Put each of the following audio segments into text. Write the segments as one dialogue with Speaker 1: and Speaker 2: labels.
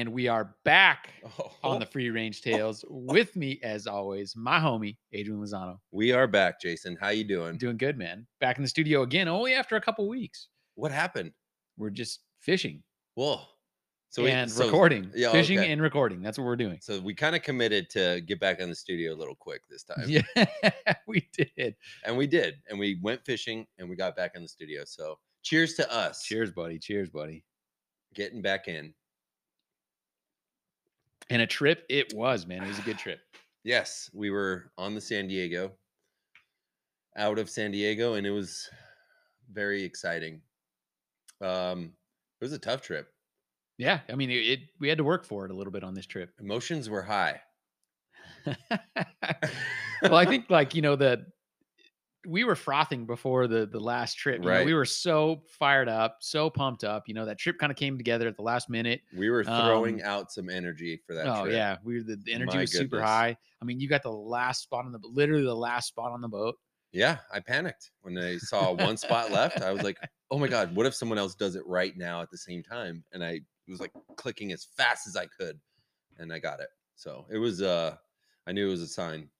Speaker 1: And we are back
Speaker 2: Oh,
Speaker 1: on the free range tales with me, as always, my homie, Adrian Lozano.
Speaker 2: we are back, Jason. How you doing?
Speaker 1: Doing good, man. Back in the studio again, only after a couple weeks.
Speaker 2: What happened?
Speaker 1: We're just fishing
Speaker 2: Whoa. So we-
Speaker 1: and
Speaker 2: so-
Speaker 1: recording.
Speaker 2: yeah, oh,
Speaker 1: fishing
Speaker 2: okay.
Speaker 1: and recording. That's what we're doing.
Speaker 2: So we kind of committed to get back in the studio a little quick this time.
Speaker 1: Yeah, we did.
Speaker 2: And we did. And we went fishing and we got back in the studio. So cheers to us.
Speaker 1: Cheers, buddy. Cheers, buddy.
Speaker 2: Getting back in.
Speaker 1: And a trip it was, man. It was a good trip.
Speaker 2: Yes, we were on the San Diego, out of San Diego, and it was very exciting. Um, it was a tough trip.
Speaker 1: Yeah, I mean, it, it we had to work for it a little bit on this trip.
Speaker 2: Emotions were high.
Speaker 1: well, I think like you know the we were frothing before the the last trip. You know,
Speaker 2: Right.
Speaker 1: we were so fired up, so pumped up. You know, that trip kind of came together at the last minute.
Speaker 2: we were throwing
Speaker 1: Um,
Speaker 2: out some energy for that
Speaker 1: oh
Speaker 2: trip.
Speaker 1: yeah, we were the, the energy
Speaker 2: My
Speaker 1: was super high. I mean, you got the last spot on the literally the last spot on the boat.
Speaker 2: Yeah, I panicked when I saw one spot left. I was like, "Oh my god, what if someone else does it right now at the same time?" And I was like clicking as fast as I could, and I got it. So it was. uh I knew it was a sign.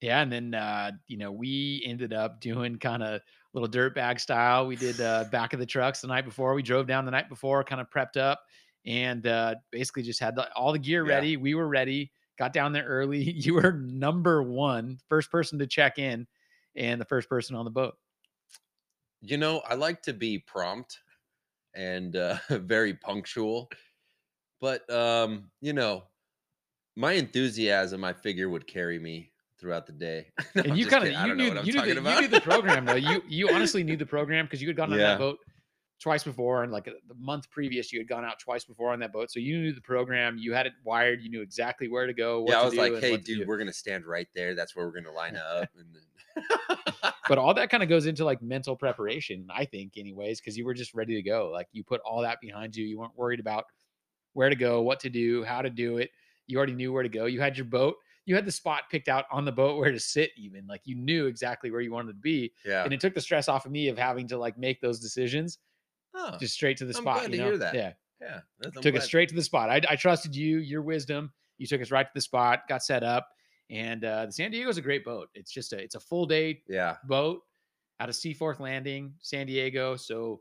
Speaker 1: Yeah, and then uh, you know we ended up doing kind of little dirt bag style. We did uh, back of the trucks the night before. We drove down the night before, kind of prepped up, and uh, basically just had the, all the gear
Speaker 2: Yeah.
Speaker 1: ready. We were ready. Got down there early. You were number one, first person to check in, and the first person on the boat.
Speaker 2: You know, I like to be prompt and uh, very punctual, but um, you know, my enthusiasm, I figure, would carry me throughout the day. No,
Speaker 1: And you kind of you knew you knew, the, you knew the program though. You you honestly knew the program because you had gone on
Speaker 2: Yeah.
Speaker 1: that boat twice before, and like uh, the month previous, you had gone out twice before on that boat. So you knew the program. You had it wired. You knew exactly where to go. What
Speaker 2: yeah,
Speaker 1: to
Speaker 2: I was like, "Hey, dude,
Speaker 1: do."
Speaker 2: we're gonna stand right there. That's where we're gonna line up." And then,
Speaker 1: but all that kind of goes into like mental preparation, I think, anyways, because you were just ready to go. Like you put all that behind you. You weren't worried about where to go, what to do, how to do it. You already knew where to go. You had your boat. You had the spot picked out on the boat where to sit, even like you knew exactly where you wanted to be.
Speaker 2: yeah,
Speaker 1: And it took the stress off of me of having to like make those decisions
Speaker 2: Oh,
Speaker 1: just straight to the
Speaker 2: I'm
Speaker 1: spot. you
Speaker 2: to
Speaker 1: know?
Speaker 2: hear that.
Speaker 1: Yeah.
Speaker 2: yeah, that's-
Speaker 1: took
Speaker 2: glad-
Speaker 1: us straight to the spot. I, I trusted you, your wisdom. You took us right to the spot, got set up. And uh, the San Diego is a great boat. It's just a it's a full day
Speaker 2: Yeah,
Speaker 1: boat out of Seaforth Landing, San Diego. So,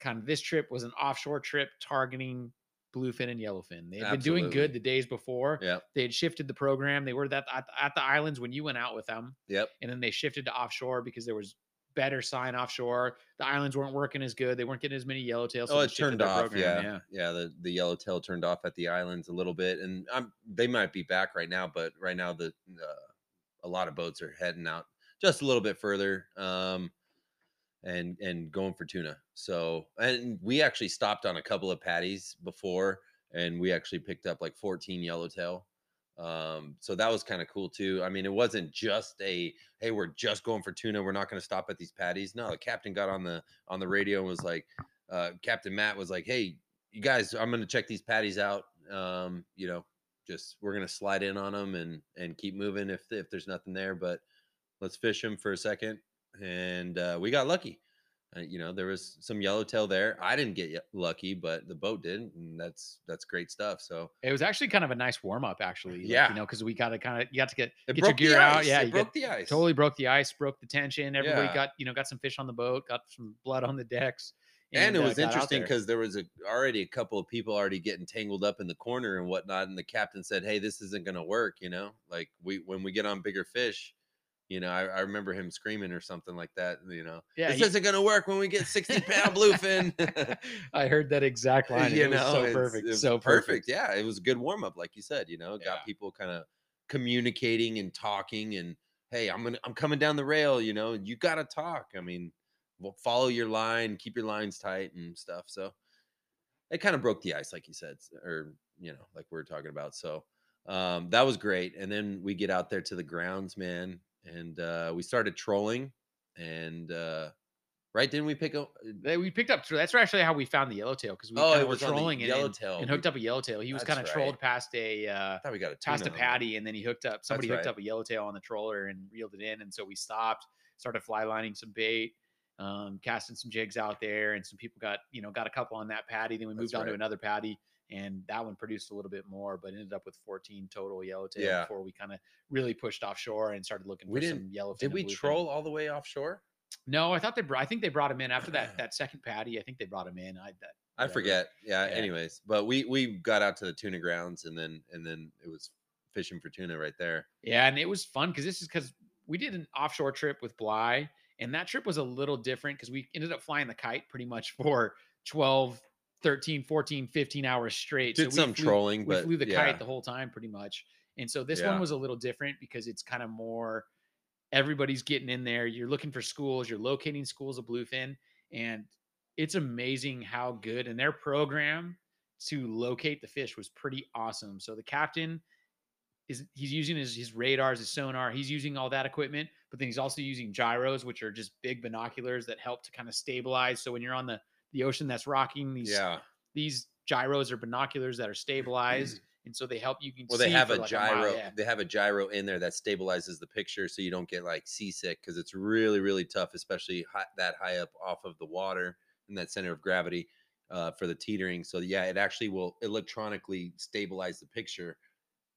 Speaker 1: kind of this trip was an offshore trip targeting bluefin and yellowfin. They had been doing good the days before.
Speaker 2: Yep.
Speaker 1: They had shifted the program. They were that at, at the islands when you went out with them,
Speaker 2: yep.
Speaker 1: and then they shifted to offshore because there was better sign offshore. The islands weren't working as good. They weren't getting as many yellowtails. so
Speaker 2: oh, it turned off.
Speaker 1: program,
Speaker 2: Yeah, yeah. The the yellowtail turned off at the islands a little bit, and I'm they might be back right now, but right now the uh, a lot of boats are heading out just a little bit further, um, and and going for tuna. So, and we actually stopped on a couple of patties before, and we actually picked up like 14 yellowtail. Um, so that was kind of cool too. I mean, it wasn't just a hey, we're just going for tuna. We're not going to stop at these patties. No, the captain got on the on the radio and was like, uh, Captain Matt was like, "Hey, you guys, I'm going to check these patties out. Um, you know, just we're going to slide in on them and and keep moving if if there's nothing there, but let's fish them for a second. And uh, we got lucky. Uh, you know, there was some yellowtail there. I didn't get lucky, but the boat did, and that's that's great stuff. So
Speaker 1: It was actually kind of a nice warm up, actually. like,
Speaker 2: Yeah.
Speaker 1: you know, because we got to kind of you got to get
Speaker 2: it
Speaker 1: get your gear out. Yeah,
Speaker 2: it
Speaker 1: you
Speaker 2: broke the ice.
Speaker 1: totally broke the ice, broke the tension. Everybody
Speaker 2: Yeah.
Speaker 1: got you know got some fish on the boat, got some blood on the decks,
Speaker 2: and, it
Speaker 1: uh,
Speaker 2: was
Speaker 1: out
Speaker 2: interesting
Speaker 1: there.
Speaker 2: because there was a already a couple of people already getting tangled up in the corner and whatnot and the captain said hey this isn't going to work you know like we when we get on bigger fish you know I, I remember him screaming or something like that you know
Speaker 1: yeah,
Speaker 2: this
Speaker 1: he-
Speaker 2: isn't going to work when we get 60 pound bluefin
Speaker 1: I heard that exact line.
Speaker 2: you
Speaker 1: it was
Speaker 2: know
Speaker 1: so perfect, so perfect.
Speaker 2: yeah it was a good warm-up like you said you know got
Speaker 1: Yeah.
Speaker 2: people kind of communicating and talking and hey i'm gonna i'm coming down the rail you know you gotta talk i mean well, follow your line keep your lines tight and stuff so it kind of broke the ice like you said or you know like we are talking about so um that was great and then we get out there to the grounds man and uh we started trolling and uh right didn't we pick up
Speaker 1: We picked up. That's actually how we found the yellowtail because we
Speaker 2: oh it
Speaker 1: were
Speaker 2: was on the
Speaker 1: trolling and, and,
Speaker 2: yellowtail
Speaker 1: and
Speaker 2: We-
Speaker 1: hooked up a yellowtail. He was kind of
Speaker 2: right.
Speaker 1: trolled past a uh,
Speaker 2: I thought we got a
Speaker 1: past a
Speaker 2: tuna on there.
Speaker 1: patty, and then he hooked up. Somebody hooked
Speaker 2: right.
Speaker 1: up a yellowtail on the troller and reeled it in, and so we stopped, started fly lining some bait, um, casting some jigs out there, and some people got you know got a couple on that patty. Then we
Speaker 2: That's
Speaker 1: moved on to another patty, and that one produced a little bit more, but ended up with 14 total yellowtail
Speaker 2: Yeah.
Speaker 1: before we kind of really pushed offshore and started looking
Speaker 2: We
Speaker 1: for some yellowfin.
Speaker 2: Did we troll all the way offshore?
Speaker 1: No, I thought they brought. I think they brought him in after that that second patty. I think they brought him in. I that
Speaker 2: I forget. Yeah,
Speaker 1: Yeah.
Speaker 2: Anyways, but we we got out to the tuna grounds and then and then it was fishing for tuna right there.
Speaker 1: Yeah, and it was fun because this is because we did an offshore trip with Bly, and that trip was a little different because we ended up flying the kite pretty much for 12, 13, 14, 15 hours straight.
Speaker 2: Did
Speaker 1: we
Speaker 2: some
Speaker 1: flew-
Speaker 2: trolling,
Speaker 1: we
Speaker 2: but
Speaker 1: flew the
Speaker 2: yeah.
Speaker 1: kite the whole time pretty much. And so this
Speaker 2: Yeah.
Speaker 1: one was a little different because it's kind of more everybody's getting in there. You're looking for schools, you're locating schools of bluefin, and it's amazing how good and their program to locate the fish was pretty awesome. So the captain is he's using his, his radars, his sonar, he's using all that equipment, but then he's also using gyros, which are just big binoculars that help to kind of stabilize. So when you're on the the ocean that's rocking, these
Speaker 2: Yeah.
Speaker 1: these gyros or binoculars that are stabilized, and so they help you can
Speaker 2: Well, they have a
Speaker 1: like
Speaker 2: gyro.
Speaker 1: yeah.
Speaker 2: They have a gyro in there that stabilizes the picture, so you don't get like seasick because it's really, really tough, especially high, that high up off of the water in that center of gravity uh, for the teetering. So yeah, it actually will electronically stabilize the picture,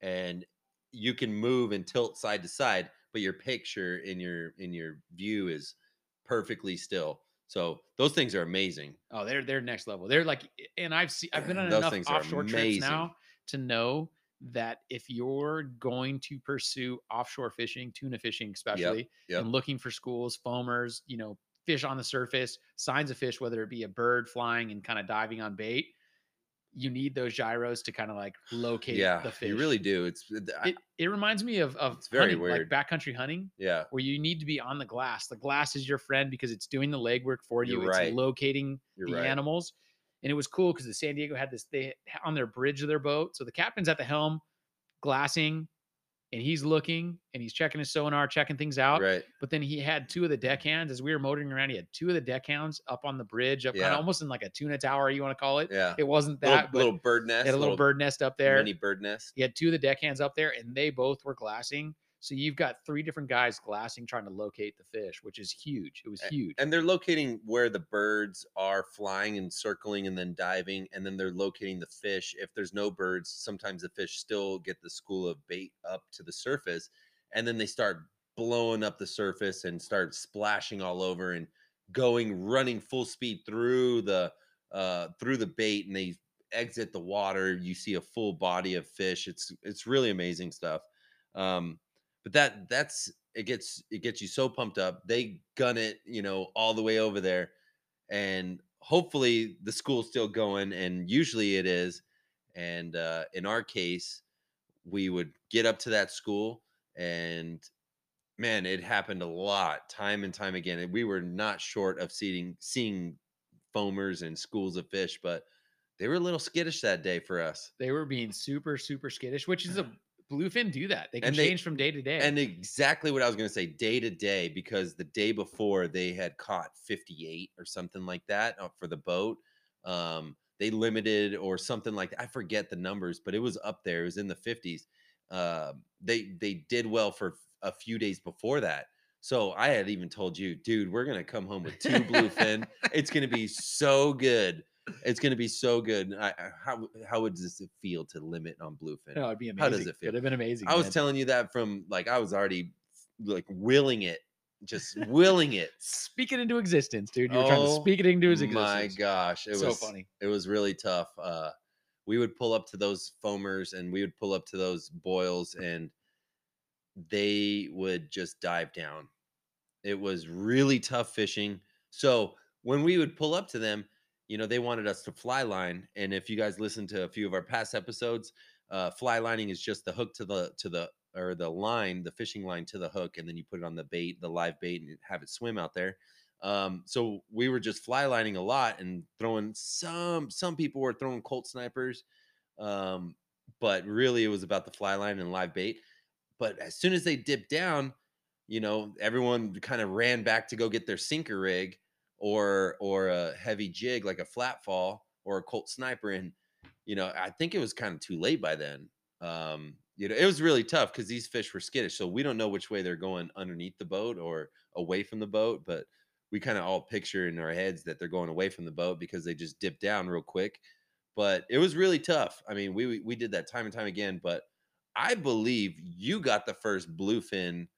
Speaker 2: and you can move and tilt side to side, but your picture in your in your view is perfectly still. So those things are amazing.
Speaker 1: Oh, they're they're next level. They're like, and I've seen I've been on enough offshore trips now to know that if you're going to pursue offshore fishing, tuna fishing especially,
Speaker 2: yep.
Speaker 1: and looking for schools, foamers, you know, fish on the surface, signs of fish, whether it be a bird flying and kind of diving on bait, you need those gyros to kind of like locate
Speaker 2: Yeah,
Speaker 1: the fish.
Speaker 2: you really do. It's I-
Speaker 1: It, it reminds me of of
Speaker 2: very
Speaker 1: hunting,
Speaker 2: weird.
Speaker 1: like backcountry hunting
Speaker 2: yeah.
Speaker 1: where you need to be on the glass. The glass is your friend because it's doing the legwork for you.
Speaker 2: You're
Speaker 1: it's
Speaker 2: right.
Speaker 1: locating
Speaker 2: You're
Speaker 1: the
Speaker 2: right.
Speaker 1: animals. And it was cool because the San Diego had this they on their bridge of their boat. So the captain's at the helm, glassing, and he's looking and he's checking his sonar, checking things out.
Speaker 2: Right.
Speaker 1: But then he had two of the deckhands as we were motoring around. He had two of the deckhands up on the bridge, up kind of almost in like a tuna tower, you want to call it.
Speaker 2: Yeah.
Speaker 1: It wasn't
Speaker 2: little,
Speaker 1: that, but
Speaker 2: little bird nest.
Speaker 1: had a little bird nest up there.
Speaker 2: Mini bird nest.
Speaker 1: He had two of the deckhands up there, and they both were glassing. So you've got three different guys glassing, trying to locate the fish, which is huge. It was huge.
Speaker 2: And they're locating where the birds are flying and circling and then diving. And then they're locating the fish. If there's no birds, sometimes the fish still get the school of bait up to the surface. And then they start blowing up the surface and start splashing all over and going running full speed through the uh through the bait and they exit the water you see a full body of fish it's it's really amazing stuff um but that that's it gets it gets you so pumped up they gun it you know all the way over there and hopefully the school's still going and usually it is and uh in our case we would get up to that school and man it happened a lot time and time again and we were not short of seeing seeing foamers and schools of fish but they were a little skittish that day for us.
Speaker 1: They were being super, super skittish, which is a bluefin do that. They can
Speaker 2: they-
Speaker 1: change from day to day.
Speaker 2: And exactly what I was going to say, day to day, because the day before they had caught 58 or something like that uh, for the boat. Um, they limited or something like that. I forget the numbers, but it was up there. It was in the 50s. Uh, they they did well for a few days before that. So I had even told you, dude, we're gonna come home with two bluefin. it's gonna be so good. It's gonna be so good. I, I- how how would this feel to limit on bluefin?
Speaker 1: no, it'd be amazing.
Speaker 2: How does it feel?
Speaker 1: It'd have been amazing.
Speaker 2: I was
Speaker 1: man.
Speaker 2: telling you that from like I was already like willing it, just willing it.
Speaker 1: speak it into existence, dude. You were trying to
Speaker 2: Oh
Speaker 1: speak it into his existence.
Speaker 2: My gosh, it was
Speaker 1: so
Speaker 2: was
Speaker 1: funny.
Speaker 2: It was really tough. Uh, we would pull up to those foamers and we would pull up to those boils and they would just dive down. It was really tough fishing. So when we would pull up to them, you know, they wanted us to fly line. And if you guys listen to a few of our past episodes, uh, fly lining is just the hook to the to the or the line, the fishing line to the hook, and then you put it on the bait, the live bait, and have it swim out there. Um, so we were just fly lining a lot and throwing some some people were throwing Colt snipers, um, but really it was about the fly line and live bait. But as soon as they dipped down, you know, everyone kind of ran back to go get their sinker rig or or a heavy jig like a flat fall or a Colt sniper. And you know, I think it was kind of too late by then. Um, you know, it was really tough because these fish were skittish, so we don't know which way they're going underneath the boat or away from the boat, but we kind of all picture in our heads that they're going away from the boat because they just dip down real quick. but it was really tough. I mean, we we- we did that time and time again, but I believe you got the first bluefin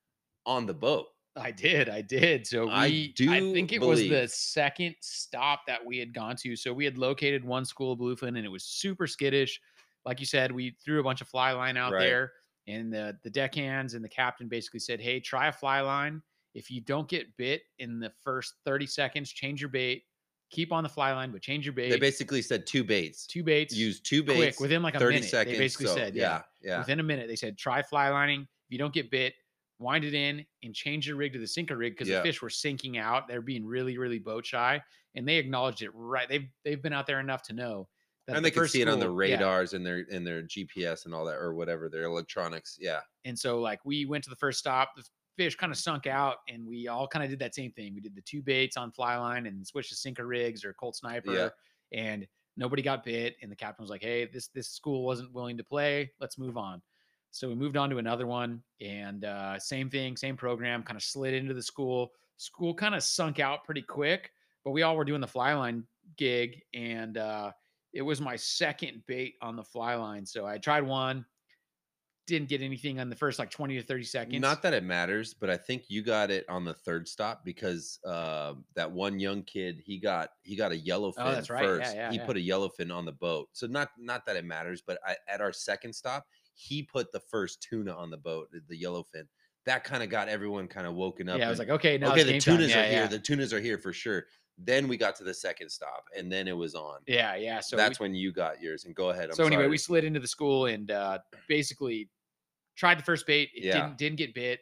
Speaker 2: on the boat.
Speaker 1: I did, I did. So we,
Speaker 2: I
Speaker 1: I, think it was the second stop that we had gone to. So we had located one school of bluefin, and it was super skittish. Like you said, we threw a bunch of fly line out
Speaker 2: Right.
Speaker 1: there, and the the deckhands and the captain basically said, "Hey, try a fly line. If you don't get bit in the first thirty seconds, change your bait. Keep on the fly line, but change your bait.
Speaker 2: They basically said two baits.
Speaker 1: two baits.
Speaker 2: Use two baits.
Speaker 1: quick within like a
Speaker 2: 30
Speaker 1: minute.
Speaker 2: seconds.
Speaker 1: They basically
Speaker 2: so,
Speaker 1: said, yeah,
Speaker 2: yeah, yeah.
Speaker 1: within a minute. They said try fly lining. If you don't get bit, wind it in and change your rig to the sinker rig because
Speaker 2: Yeah.
Speaker 1: the fish were sinking out. They're being really, really boat shy, and they acknowledged it right. They've they've been out there enough to know that
Speaker 2: and
Speaker 1: the
Speaker 2: they can see it on the
Speaker 1: school- yeah.
Speaker 2: radars and their and their GPS and all that or whatever their electronics. Yeah,
Speaker 1: And so like we went to the first stop, the fish kind of sunk out, and we all kind of did that same thing. We did the two baits on fly line and switched to sinker rigs or Colt sniper, Yeah. and nobody got bit. And the captain was like, "Hey, this this school wasn't willing to play. Let's move on." So we moved on to another one, and uh, same thing, same program. Kind of slid into the school. School kind of sunk out pretty quick, but we all were doing the fly line gig, and uh, it was my second bait on the fly line. So I tried one, didn't get anything on the first like 20 to 30 seconds.
Speaker 2: not that it matters, but I think you got it on the third stop because uh, that one young kid he got he got a yellowfin
Speaker 1: Oh, right. Yeah,
Speaker 2: first.
Speaker 1: yeah,
Speaker 2: he
Speaker 1: yeah.
Speaker 2: put a yellowfin on the boat, so not not that it matters, but I, at our second stop, he put the first tuna on the boat, the yellowfin. That kind of got everyone kind of woken up.
Speaker 1: yeah, I was
Speaker 2: and,
Speaker 1: like, okay, now
Speaker 2: okay, the tunas
Speaker 1: Yeah,
Speaker 2: are here.
Speaker 1: yeah.
Speaker 2: The tunas are here for sure. Then we got to the second stop, and then it was on.
Speaker 1: yeah, yeah. So
Speaker 2: That's
Speaker 1: we,
Speaker 2: when you got yours. And go ahead. I'm
Speaker 1: so anyway,
Speaker 2: sorry.
Speaker 1: we slid into the school and uh, basically tried the first bait. It
Speaker 2: Yeah.
Speaker 1: didn't didn't get bit.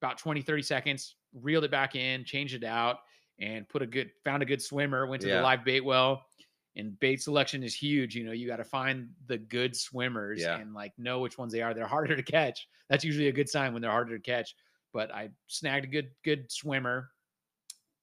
Speaker 1: About 20, 30 seconds, reeled it back in, changed it out, and put a good found a good swimmer, went to the live bait well. And bait selection is huge. You know, you got to find the good swimmers
Speaker 2: Yeah.
Speaker 1: and like know which ones they are. They're harder to catch. That's usually a good sign when they're harder to catch. But I snagged a good good swimmer,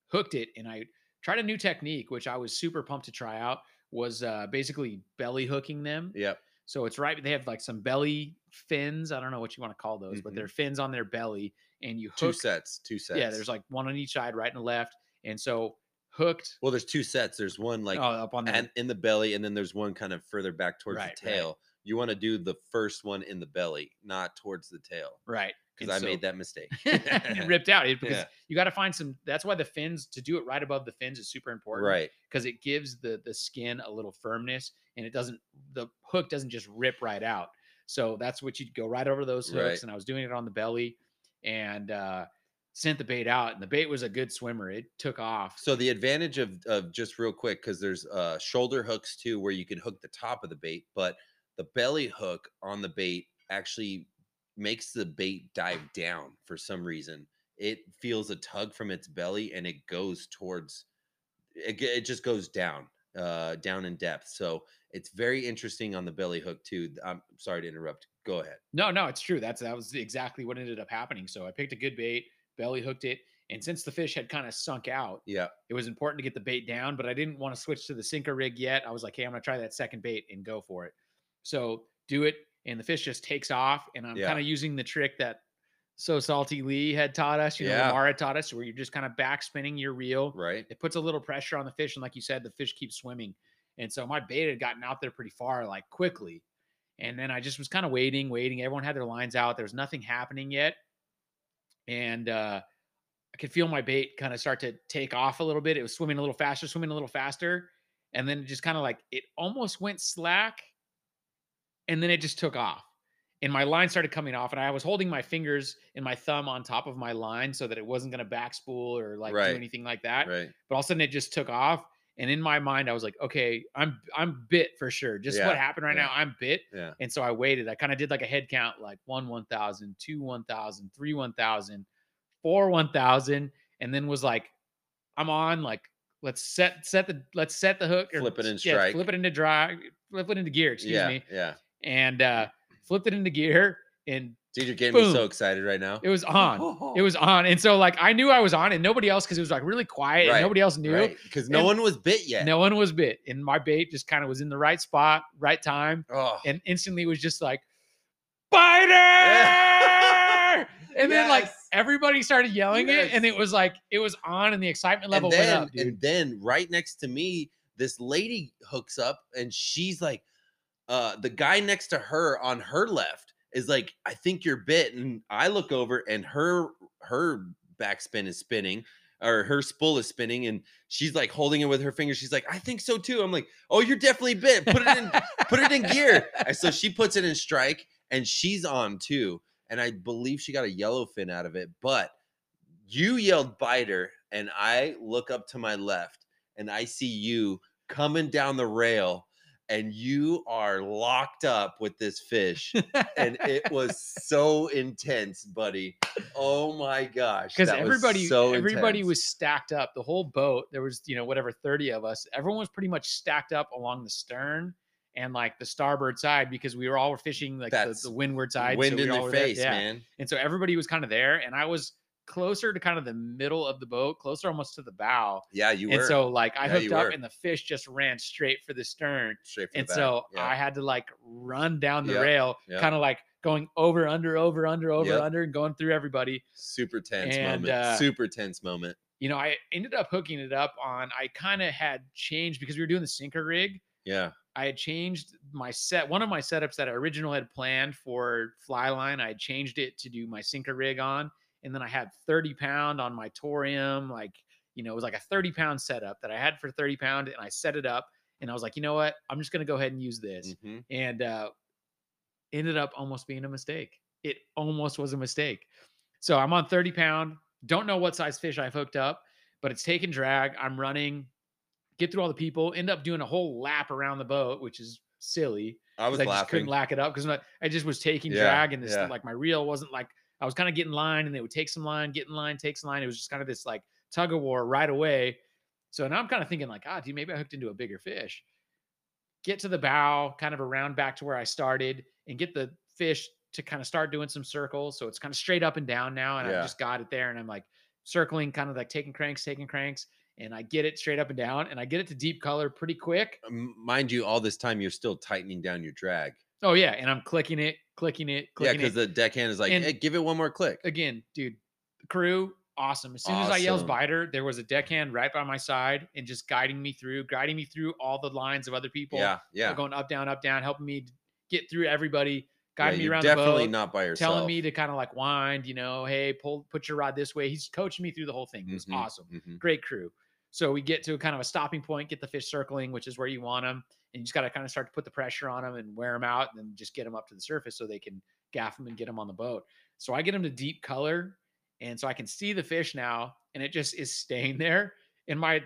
Speaker 1: hooked it, and I tried a new technique, which I was super pumped to try out. Was uh, basically belly hooking them.
Speaker 2: Yep.
Speaker 1: So it's right. They have like some belly fins. I don't know what you want to call those, but
Speaker 2: Mhm.
Speaker 1: they're fins on their belly, and you
Speaker 2: Two sets. Two sets.
Speaker 1: Yeah, there's like one on each side, right and left, and so hooked
Speaker 2: well, there's two sets. There's one like
Speaker 1: oh, up on the
Speaker 2: and in the belly, and then there's one kind of further back towards
Speaker 1: Right,
Speaker 2: the
Speaker 1: right.
Speaker 2: tail. You want to do the first one in the belly, not towards the tail,
Speaker 1: right
Speaker 2: because I made that mistake.
Speaker 1: it ripped out it, because
Speaker 2: Yeah.
Speaker 1: you got to find some. That's why the fins to do it right above the fins is super important,
Speaker 2: right.
Speaker 1: Because it gives the the skin a little firmness, and it doesn't. The hook doesn't just rip right out. So that's what you'd go right over those hooks.
Speaker 2: Right.
Speaker 1: And I was doing it on the belly, and uh, sent the bait out, and the bait was a good swimmer. It took off.
Speaker 2: So the advantage of of just real quick because there's uh, shoulder hooks too, where you can hook the top of the bait, but the belly hook on the bait actually makes the bait dive down for some reason. It feels a tug from its belly and it goes towards. It, it just goes down, uh, down in depth. So it's very interesting on the belly hook too. I'm sorry to interrupt. Go ahead.
Speaker 1: No, no, it's true. That's that was exactly what ended up happening. So I picked a good bait, belly hooked it, and since the fish had kind of sunk out,
Speaker 2: Yeah.
Speaker 1: it was important to get the bait down. But I didn't want to switch to the sinker rig yet. I was like, hey, I'm gonna try that second bait and go for it. So do it, and the fish just takes off. And I'm
Speaker 2: Yeah.
Speaker 1: kind of using the trick that so salty Lee had taught us. You know,
Speaker 2: Yeah.
Speaker 1: Lamar had taught us, where you're just kind of back spinning your reel.
Speaker 2: Right.
Speaker 1: It puts a little pressure on the fish, and like you said, the fish keeps swimming. And so my bait had gotten out there pretty far, like quickly. And then I just was kind of waiting, waiting. Everyone had their lines out. There was nothing happening yet. And uh, I could feel my bait kind of start to take off a little bit. It was swimming a little faster, swimming a little faster. And then it just kind of like it almost went slack. And then it just took off. And my line started coming off. And I was holding my fingers and my thumb on top of my line so that it wasn't going to backspool or like
Speaker 2: Right.
Speaker 1: do anything like that
Speaker 2: Right.
Speaker 1: but all of a sudden it just took off. And in my mind, I was like, okay, I'm I'm bit for sure. Just
Speaker 2: Yeah,
Speaker 1: what happened right
Speaker 2: yeah.
Speaker 1: now, I'm bit.
Speaker 2: Yeah.
Speaker 1: And so I waited. I kind of did like a head count, like one one thousand, two one thousand, three one thousand, four one thousand, and then was like, I'm on. Like, let's set set the let's set the hook.
Speaker 2: Flip it in
Speaker 1: yeah,
Speaker 2: strike.
Speaker 1: flip it into dry, flip it into gear. Excuse
Speaker 2: yeah.
Speaker 1: me.
Speaker 2: Yeah.
Speaker 1: And uh, flipped it into gear, and
Speaker 2: Dude, you're getting me so excited right now.
Speaker 1: it was on. It was on. And so like I knew I was on, and nobody else because it was like really quiet,
Speaker 2: Right,
Speaker 1: and nobody else knew.
Speaker 2: right because no
Speaker 1: And
Speaker 2: one was bit yet.
Speaker 1: No one was bit, and my bait just kind of was in the right spot, right time,
Speaker 2: Oh,
Speaker 1: and instantly was just like, "Biter!" and then like everybody started yelling it, and it was like it was on, and the excitement level
Speaker 2: then,
Speaker 1: went up, dude.
Speaker 2: and then right next to me, this lady hooks up and she's like, uh, the guy next to her on her left is like, I think you're bit. And I look over and her her backspin is spinning or her spool is spinning and she's like holding it with her fingers. She's like, I think so too. I'm like, oh, you're definitely bit. Put it in, put it in gear. And so she puts it in strike and she's on too. And I believe she got a yellow fin out of it. But you yelled biter, and I look up to my left and I see you coming down the rail and you are locked up with this fish and it was so intense buddy oh my gosh
Speaker 1: because
Speaker 2: that was
Speaker 1: everybody
Speaker 2: so
Speaker 1: everybody
Speaker 2: intense.
Speaker 1: was stacked up the whole boat there was you know whatever 30 of us everyone was pretty much stacked up along the stern and like the starboard side because we were all fishing like the, the windward side
Speaker 2: wind
Speaker 1: so
Speaker 2: in
Speaker 1: we
Speaker 2: their
Speaker 1: were there,
Speaker 2: face
Speaker 1: yeah.
Speaker 2: man
Speaker 1: and so everybody was kind of there and i was closer to kind of the middle of the boat closer almost to the bow
Speaker 2: yeah you were.
Speaker 1: and so like i
Speaker 2: Yeah,
Speaker 1: hooked up
Speaker 2: were.
Speaker 1: and the fish just ran straight for the stern
Speaker 2: straight from
Speaker 1: and
Speaker 2: the back.
Speaker 1: so
Speaker 2: yeah.
Speaker 1: i had to like run down the
Speaker 2: Yep,
Speaker 1: rail kind of like going over under over under over
Speaker 2: Yep.
Speaker 1: under and going through everybody
Speaker 2: super tense
Speaker 1: and,
Speaker 2: moment
Speaker 1: uh,
Speaker 2: super tense moment
Speaker 1: you know, I ended up hooking it up on. I kind of had changed because we were doing the sinker rig.
Speaker 2: yeah
Speaker 1: I had changed my set. One of my setups that I originally had planned for fly line, I had changed it to do my sinker rig on, and then I had 30 pound on my torium. Like, you know, it was like a 30 pound setup that I had for 30 pound, and I set it up, and I was like, you know what, I'm just gonna go ahead and use this,
Speaker 2: Mhm.
Speaker 1: and uh, ended up almost being a mistake. It almost was a mistake. So I'm on 30 pound. Don't know what size fish I've hooked up, but it's taking drag. I'm running, get through all the people, end up doing a whole lap around the boat, which is silly.
Speaker 2: i was
Speaker 1: I just
Speaker 2: laughing
Speaker 1: couldn't lack it up because I just was taking
Speaker 2: Yeah,
Speaker 1: drag and this
Speaker 2: yeah.
Speaker 1: like my reel wasn't like I was kind of getting line and they would take some line, get in line, take some line. It was just kind of this like tug of war right away. So now I'm kind of thinking like, ah, dude, maybe I hooked into a bigger fish. Get to the bow, kind of around back to where I started, and get the fish to kind of start doing some circles. So it's kind of straight up and down now, and
Speaker 2: Yeah.
Speaker 1: I just got it there, and I'm like circling, kind of like taking cranks, taking cranks, and I get it straight up and down, and I get it to deep color pretty quick.
Speaker 2: Mind you all this time you're still tightening down your drag
Speaker 1: Oh yeah, and I'm clicking it, clicking it, clicking
Speaker 2: yeah
Speaker 1: because
Speaker 2: the deckhand is like
Speaker 1: And-
Speaker 2: hey give it one more click
Speaker 1: again, dude, crew, awesome. As soon as I yells
Speaker 2: Awesome.
Speaker 1: biter, there was a deckhand right by my side and just guiding me through, guiding me through all the lines of other people.
Speaker 2: yeah yeah
Speaker 1: Going up, down, up, down, helping me get through everybody,
Speaker 2: Yeah,
Speaker 1: guiding me
Speaker 2: you're
Speaker 1: around
Speaker 2: definitely
Speaker 1: the boat,
Speaker 2: not by yourself
Speaker 1: telling me to kind of like wind, you know, hey, pull, put your rod this way. He's coaching me through the whole thing. It was
Speaker 2: Mhm,
Speaker 1: awesome.
Speaker 2: mhm.
Speaker 1: Great crew. So we get to kind of a stopping point, get the fish circling, which is where you want them. And you just got to kind of start to put the pressure on them and wear them out and then just get them up to the surface so they can gaff them and get them on the boat. So I get them to deep color. And so I can see the fish now and it just is staying there. And my,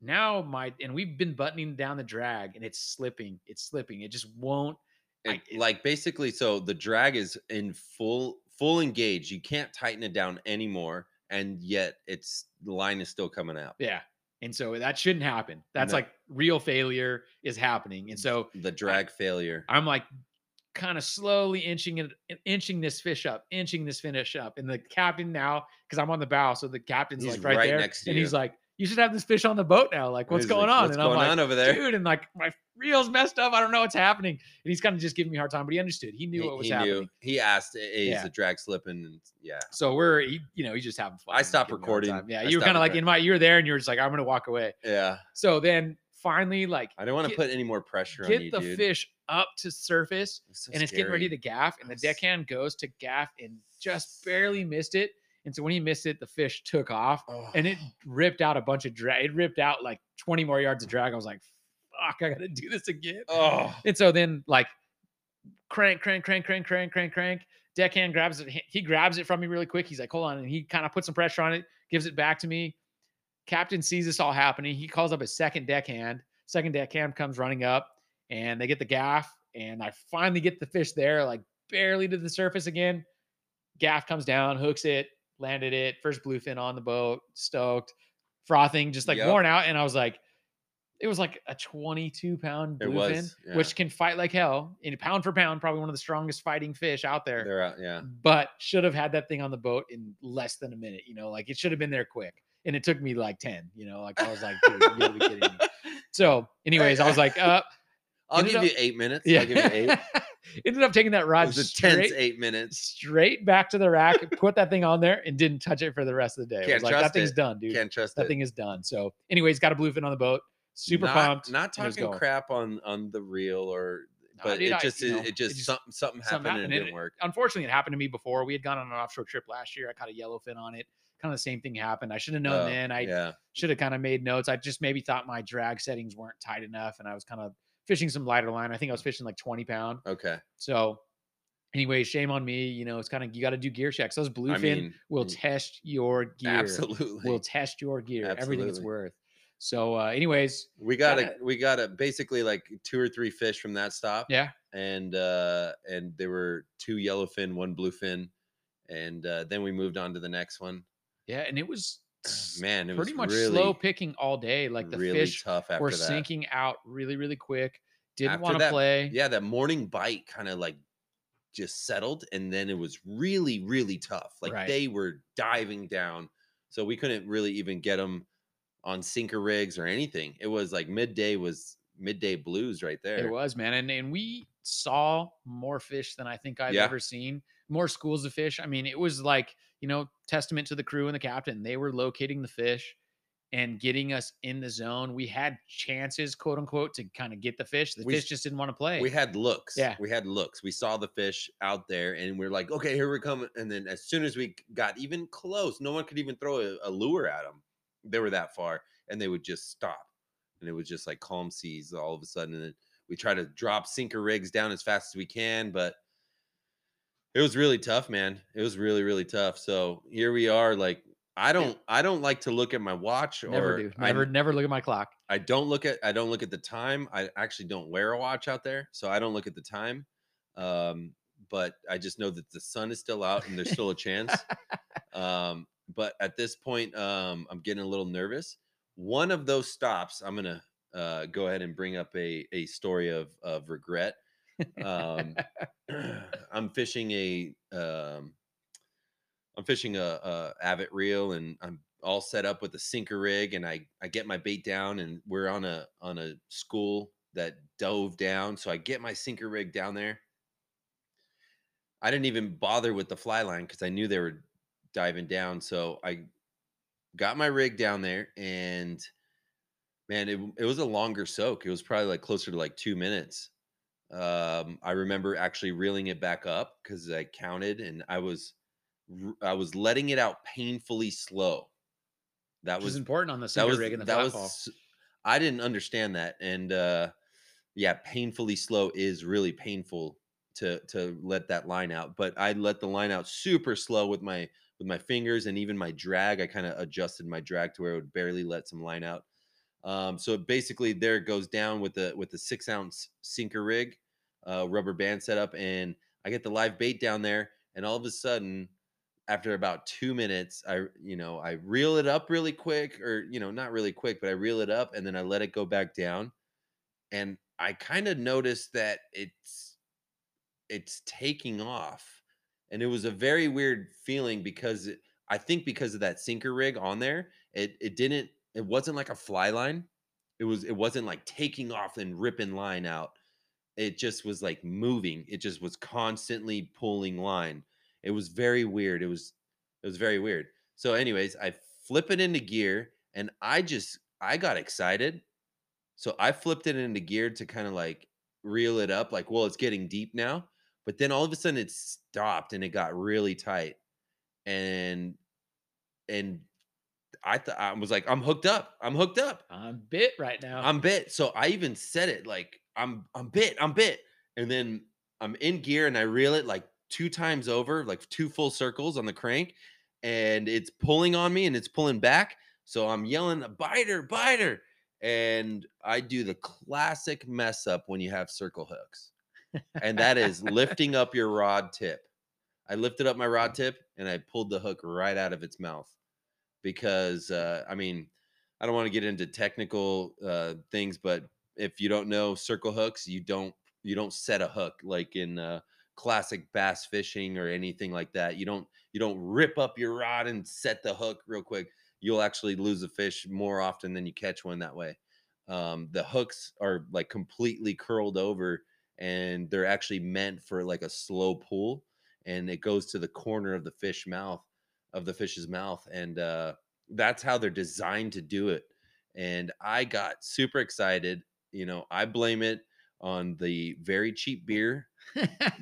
Speaker 1: now my, and we've been buttoning down the drag and it's slipping. It's slipping. It just won't. I-
Speaker 2: It- like basically so the drag is in full full engage you can't tighten it down anymore and yet it's the line is still coming out
Speaker 1: Yeah. And so that shouldn't happen. That's
Speaker 2: No.
Speaker 1: like real failure is happening. And so
Speaker 2: the drag failure
Speaker 1: I'm like kind of slowly inching it, inching this fish up, inching this finish up. And the captain now, because I'm on the bow, so the captain's
Speaker 2: He's
Speaker 1: like right,
Speaker 2: right
Speaker 1: there,
Speaker 2: next to
Speaker 1: and
Speaker 2: you.
Speaker 1: he's like, "You should have this fish on the boat now. Like, what's
Speaker 2: He's
Speaker 1: going
Speaker 2: like,
Speaker 1: on?"
Speaker 2: what's
Speaker 1: and
Speaker 2: going
Speaker 1: I'm like,
Speaker 2: on over there
Speaker 1: dude, and like my reel's messed up. I don't know what's happening. And he's kind of just giving me a hard time, but he understood. He knew
Speaker 2: he,
Speaker 1: what was
Speaker 2: he
Speaker 1: happening.
Speaker 2: knew he asked hey, is the drag slipping and yeah
Speaker 1: So we're, he, you know, he's just having fun.
Speaker 2: I stopped
Speaker 1: giving me a hard
Speaker 2: recording.
Speaker 1: Yeah,
Speaker 2: I
Speaker 1: you were kind of like in my, you were there, and you were just like, "I'm gonna walk away."
Speaker 2: yeah
Speaker 1: So then finally, like,
Speaker 2: i don't want to put any more pressure on
Speaker 1: get the
Speaker 2: dude
Speaker 1: fish up to surface
Speaker 2: It's so
Speaker 1: and it's getting ready to gaff, and the deckhand goes to gaff and just barely missed it. And so when he missed it, the fish took off
Speaker 2: Oh,
Speaker 1: and it ripped out a bunch of drag. It ripped out like 20 more yards of drag. I was like, fuck, I gotta do this again.
Speaker 2: oh
Speaker 1: And so then like crank, crank, crank, crank, crank, crank, crank. Deckhand grabs it. he- grabs it from me really quick. He's like, hold on. And he kind of puts some pressure on it, gives it back to me. Captain sees this all happening. He calls up his second deckhand. Second deckhand comes running up and they get the gaff. And I finally get the fish there, like barely to the surface again. Gaff comes down, hooks it, landed it. First bluefin on the boat, stoked, frothing, just like
Speaker 2: Yep.
Speaker 1: worn out. And I was like, it was like a 22 pound bluefin,
Speaker 2: yeah.
Speaker 1: which can fight like hell. And pound for pound, probably one of the strongest fighting fish out there.
Speaker 2: they're out yeah
Speaker 1: But should have had that thing on the boat in less than a minute. You know, like it should have been there quick. And it took me like 10. You know, like I was like, dude, you gotta be kidding me. So, anyways, I was like, uh,
Speaker 2: i'll give
Speaker 1: up-
Speaker 2: you eight minutes
Speaker 1: yeah.
Speaker 2: i'll give you eight
Speaker 1: Ended up taking that
Speaker 2: it
Speaker 1: rod
Speaker 2: was a tense
Speaker 1: straight,
Speaker 2: eight minutes
Speaker 1: straight back to the rack, put that thing on there, and didn't touch it for the rest of the day.
Speaker 2: Can't
Speaker 1: was like,
Speaker 2: trust
Speaker 1: that thing's
Speaker 2: it.
Speaker 1: done, dude.
Speaker 2: can't trust
Speaker 1: that
Speaker 2: it
Speaker 1: thing is done. So, anyways, got a bluefin on the boat. Super
Speaker 2: not,
Speaker 1: pumped.
Speaker 2: Not
Speaker 1: it
Speaker 2: talking crap on on the reel or, but it just it,
Speaker 1: know,
Speaker 2: it
Speaker 1: it
Speaker 2: just
Speaker 1: just-
Speaker 2: something something
Speaker 1: something
Speaker 2: happened and it didn't work.
Speaker 1: Unfortunately, it happened to me before. We had gone on an offshore trip last year. I caught a yellowfin on it. Kind of the same thing happened. I should have known
Speaker 2: Oh,
Speaker 1: then. I
Speaker 2: yeah,
Speaker 1: should have kind of made notes. I just maybe thought my drag settings weren't tight enough, and I was kind of fishing some lighter line. I think I was fishing like 20 pound.
Speaker 2: okay.
Speaker 1: So, anyway, shame on me. You know, it's kind of you got to do gear checks. Those bluefin
Speaker 2: I mean,
Speaker 1: will
Speaker 2: mm.
Speaker 1: test your gear.
Speaker 2: absolutely.
Speaker 1: Will test your gear. Everything it's worth. So, uh, anyways,
Speaker 2: we got a we got a basically like two or three fish from that stop.
Speaker 1: yeah,
Speaker 2: and uh and there were two yellowfin, one bluefin, and uh then we moved on to the next one.
Speaker 1: yeah, and it was
Speaker 2: Man, it
Speaker 1: pretty
Speaker 2: was
Speaker 1: much
Speaker 2: really,
Speaker 1: slow picking all day. Like the
Speaker 2: really
Speaker 1: fish
Speaker 2: tough after
Speaker 1: were
Speaker 2: that.
Speaker 1: sinking out really, really quick. Didn't want to play.
Speaker 2: Yeah, that morning bite kind of like just settled, and then it was really, really tough. Like
Speaker 1: Right.
Speaker 2: they were diving down, so we couldn't really even get them on sinker rigs or anything. It was like midday was midday blues right there.
Speaker 1: It was, man. And and we saw more fish than I think I've
Speaker 2: Yeah.
Speaker 1: ever seen. More schools of fish. I mean, it was like, you know, testament to the crew and the captain. They were locating the fish and getting us in the zone. We had chances, quote unquote, to kind of get the fish. The
Speaker 2: We
Speaker 1: fish just didn't want to play.
Speaker 2: We had looks.
Speaker 1: Yeah.
Speaker 2: We had looks. We saw the fish out there and we're like, okay, here we come. And then as soon as we got even close, no one could even throw a, a lure at them. They were that far and they would just stop. And it was just like calm seas all of a sudden. And we try to drop sinker rigs down as fast as we can, but it was really tough, man. It was really, really tough. So here we are. Like, I don't, I don't like to look at my watch
Speaker 1: never
Speaker 2: or
Speaker 1: do.
Speaker 2: I-
Speaker 1: Never, never look at my clock.
Speaker 2: I don't look at I don't look at the time. I actually don't wear a watch out there, so I don't look at the time. Um, but I just know that the sun is still out and there's still a chance. Um, but at this point, um, I'm getting a little nervous. One of those stops, I'm gonna uh, go ahead and bring up a a story of of regret. Um, I'm fishing a um, I'm fishing a, a Avet reel and I'm all set up with a sinker rig and I I get my bait down and we're on a on a school that dove down so I get my sinker rig down there. I didn't even bother with the fly line because I knew they were diving down so I got my rig down there and man it, it was a longer soak it was probably like closer to like two minutes. Um i remember actually reeling it back up because i counted and i was I was letting it out painfully slow. That
Speaker 1: Which
Speaker 2: was
Speaker 1: important on the
Speaker 2: was
Speaker 1: rig and the
Speaker 2: that was i didn't understand that and uh yeah painfully slow is really painful to to let that line out but i let the line out super slow with my with my fingers and even my drag i kind of adjusted my drag to where it would barely let some line out. Um so basically there it goes down with the with the six ounce sinker rig uh rubber band setup and i get the live bait down there and all of a sudden after about two minutes i you know i reel it up really quick or you know not really quick but i reel it up and then i let it go back down and i kind of noticed that it's it's taking off and it was a very weird feeling because it, i think because of that sinker rig on there it it didn't it wasn't like a fly line. It was it wasn't like taking off and ripping line out. It just was like moving. It just was constantly pulling line. It was very weird. It was it was very weird. So anyways i flip it into gear and i just i got excited. So i flipped it into gear to kind of like reel it up like well it's getting deep now but then all of a sudden it stopped and it got really tight and and i thought i was like i'm hooked up i'm hooked up
Speaker 1: I'm bit right now.
Speaker 2: I'm bit. So I even said it like I'm I'm bit, I'm bit. And then I'm in gear and I reel it like two times over, like two full circles on the crank, and it's pulling on me and it's pulling back. So I'm yelling, biter, biter. And I do the classic mess up when you have circle hooks. And that is lifting up your rod tip. I lifted up my rod tip and I pulled the hook right out of its mouth because uh, I mean, I don't want to get into technical uh, things, but if you don't know circle hooks, you don't you don't set a hook like in uh, classic bass fishing or anything like that. You don't you don't rip up your rod and set the hook real quick. You'll actually lose a fish more often than you catch one that way. Um, the hooks are like completely curled over, and they're actually meant for like a slow pull, and it goes to the corner of the fish mouth of the fish's mouth, and uh, that's how they're designed to do it. and I got super excited. You know, I blame it on the very cheap beer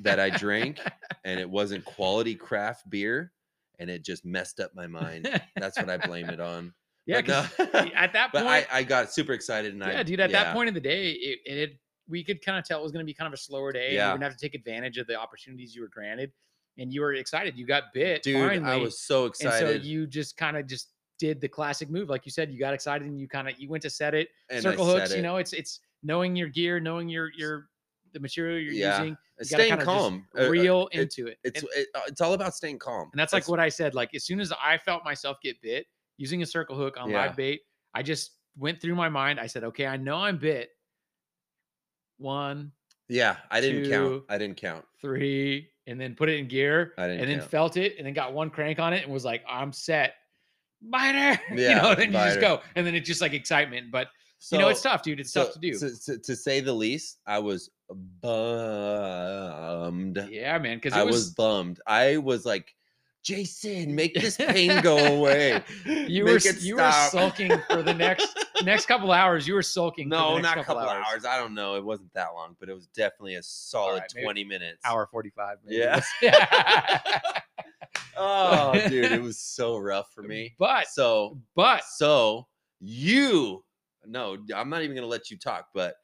Speaker 2: that I drank, and it wasn't quality craft beer, and it just messed up my mind. That's what I blame it on.
Speaker 1: yeah,
Speaker 2: no-
Speaker 1: at that point,
Speaker 2: I, I got super excited, and I
Speaker 1: yeah, dude. At
Speaker 2: yeah,
Speaker 1: that point in the day, it, it we could kind of tell it was going to be kind of a slower day. and
Speaker 2: Yeah.
Speaker 1: You're going to have to take advantage of the opportunities you were granted, and you were excited. You got bit,
Speaker 2: dude,
Speaker 1: finally,
Speaker 2: I was so
Speaker 1: and so
Speaker 2: excited.
Speaker 1: you just kind of just did the classic move, like you said. You got excited and you kind of you went to set it.
Speaker 2: and I
Speaker 1: Circle hooks,
Speaker 2: said
Speaker 1: you know, it's it's knowing your gear, knowing your your the material you're
Speaker 2: Yeah,
Speaker 1: using, you
Speaker 2: staying calm. real uh, it-
Speaker 1: into it.
Speaker 2: it's
Speaker 1: and,
Speaker 2: it, uh, it's all about staying calm.
Speaker 1: and that's like what I said. Like as soon as I felt myself get bit using a circle hook on
Speaker 2: Yeah.
Speaker 1: live bait, I just went through my mind. I said, okay, I know I'm bit. One,
Speaker 2: Yeah, I didn't count. I didn't count.
Speaker 1: three, and then put it in gear,
Speaker 2: I didn't
Speaker 1: and then
Speaker 2: count.
Speaker 1: felt it, and then got one crank on it, and was like, I'm set. You
Speaker 2: Yeah,
Speaker 1: know, then you just go, and then it's just like excitement. But
Speaker 2: So
Speaker 1: you know, it's tough, dude. It's tough to do.
Speaker 2: To, to, to say the least, I was bummed.
Speaker 1: yeah, man, because
Speaker 2: I was,
Speaker 1: was
Speaker 2: bummed. I was like, Jason, make this pain go away.
Speaker 1: you
Speaker 2: Make
Speaker 1: were you were sulking for the next next couple hours. You were sulking.
Speaker 2: No, not a couple hours. I don't know. It wasn't that long, but it was definitely a solid
Speaker 1: right,
Speaker 2: 20 minutes.
Speaker 1: Hour forty five.
Speaker 2: Yeah. Oh, dude, it was so rough for me.
Speaker 1: but
Speaker 2: So,
Speaker 1: but
Speaker 2: so you, no, I'm not even going to let you talk, but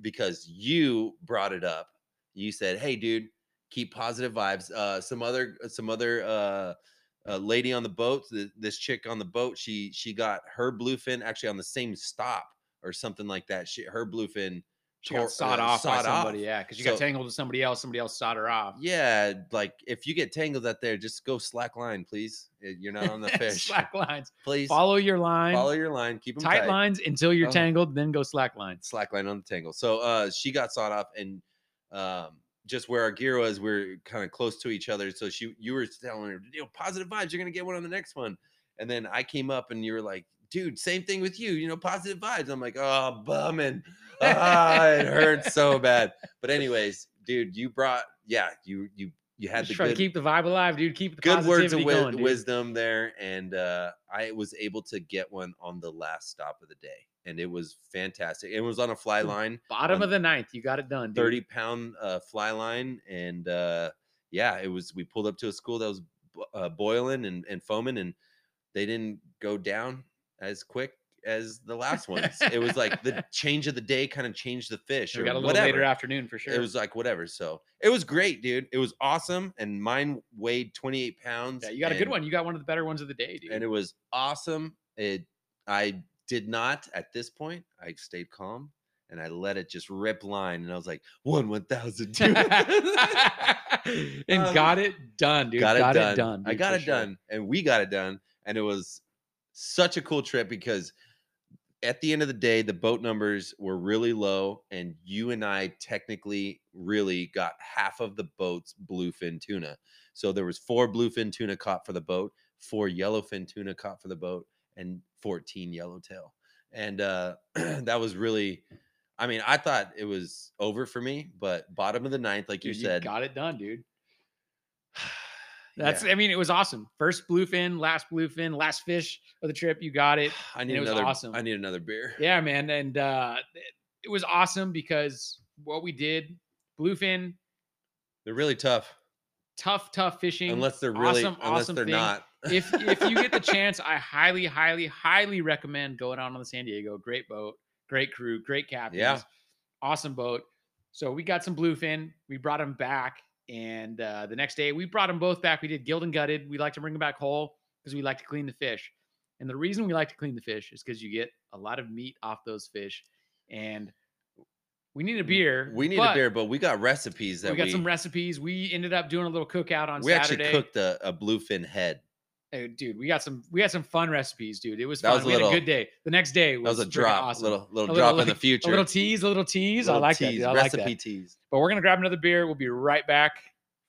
Speaker 2: because you brought it up, you said, "Hey, dude, keep positive vibes." Uh, some other, some other uh, uh, lady on the boat, th- this chick on the boat, she she got her bluefin actually on the same stop or something like that. She her bluefin
Speaker 1: she got sawed
Speaker 2: uh,
Speaker 1: off by somebody.
Speaker 2: off.
Speaker 1: Yeah, because you
Speaker 2: So-
Speaker 1: got tangled with somebody else. Somebody else sawed her off.
Speaker 2: Yeah, like if you get tangled out there, just go slack line, please. Uh, You're not on the fish.
Speaker 1: slack lines.
Speaker 2: Please
Speaker 1: Follow your line.
Speaker 2: follow your line. Keep them
Speaker 1: tight,
Speaker 2: tight.
Speaker 1: lines until you're
Speaker 2: Oh.
Speaker 1: tangled. Then go slack lines.
Speaker 2: slack line on the tangle. So uh she got sawed off and um just where our gear was, we are kind of close to each other. So she you were telling her, you know, positive vibes, you're gonna get one on the next one. And then I came up and you were like, dude, same thing with you, you know, positive vibes. I'm like, oh bumming. Ah, it hurts so bad. But anyways, dude, you brought yeah, you you you had
Speaker 1: Just
Speaker 2: the
Speaker 1: try to keep the vibe alive, dude. Keep the
Speaker 2: good words of wi-
Speaker 1: going,
Speaker 2: wisdom there and uh i was able to get one on the last stop of the day and it was fantastic it was on a fly line
Speaker 1: Bottom of the ninth, you got it done. Dude.
Speaker 2: 30 pound uh fly line and uh yeah it was we pulled up to a school that was uh, boiling and, and foaming and they didn't go down as quick as the last ones it was like the change of the day kind of changed the fish
Speaker 1: We
Speaker 2: or
Speaker 1: got a little
Speaker 2: whatever
Speaker 1: later afternoon for sure.
Speaker 2: it was like whatever so it was great dude it was awesome and mine weighed 28 pounds
Speaker 1: yeah, you got a good one. You got one of the better ones of the day, dude.
Speaker 2: and it was awesome. It I did not at this point. I stayed calm and I let it just rip line, and I was like one one thousand two.
Speaker 1: and
Speaker 2: Um,
Speaker 1: got it done, dude.
Speaker 2: got, it, done. I
Speaker 1: dude,
Speaker 2: got it
Speaker 1: sure.
Speaker 2: done, and we got it done, and it was such a cool trip because at the end of the day, the boat numbers were really low, and you and I technically really got half of the boat's bluefin tuna. So there was four bluefin tuna caught for the boat, four yellowfin tuna caught for the boat, and 14 yellowtail. And uh, that was really, I mean, I thought it was over for me, but bottom of the ninth, like
Speaker 1: Dude,
Speaker 2: you said,
Speaker 1: got it done, dude.
Speaker 2: yeah.
Speaker 1: That's I mean, it was awesome. First bluefin, last bluefin, last fish of the trip. You got it.
Speaker 2: I need
Speaker 1: it was
Speaker 2: another.
Speaker 1: awesome.
Speaker 2: I need another beer.
Speaker 1: Yeah, man. And uh it- it was awesome because what we did, bluefin,
Speaker 2: They're really tough,
Speaker 1: tough, tough fishing.
Speaker 2: unless they're really,
Speaker 1: awesome,
Speaker 2: unless
Speaker 1: awesome
Speaker 2: they're
Speaker 1: thing.
Speaker 2: not.
Speaker 1: If if you get the chance, I highly, highly, highly recommend going out on the San Diego. Great boat, great crew, great captains. Awesome boat. So we got some bluefin. We brought them back. And uh, the next day we brought them both back. We did gilled and gutted. We like to bring them back whole because we like to clean the fish. And the reason we like to clean the fish is because you get a lot of meat off those fish. And we need a beer.
Speaker 2: we need a beer, but we got recipes that
Speaker 1: We got some recipes. We ended up doing a little cookout on
Speaker 2: we
Speaker 1: Saturday.
Speaker 2: actually cooked a, a bluefin head.
Speaker 1: Hey, dude, we got some we had some fun recipes, dude. It was
Speaker 2: That
Speaker 1: fun.
Speaker 2: was a
Speaker 1: we had a good day. The next day
Speaker 2: That
Speaker 1: was,
Speaker 2: was a drop,
Speaker 1: awesome.
Speaker 2: little little
Speaker 1: A
Speaker 2: drop
Speaker 1: little-
Speaker 2: in the future.
Speaker 1: A little tease, a little tease. I
Speaker 2: Little
Speaker 1: like that.
Speaker 2: tease,
Speaker 1: Dude. I like
Speaker 2: recipe
Speaker 1: that.
Speaker 2: tease.
Speaker 1: But we're gonna grab another beer. We'll be right back.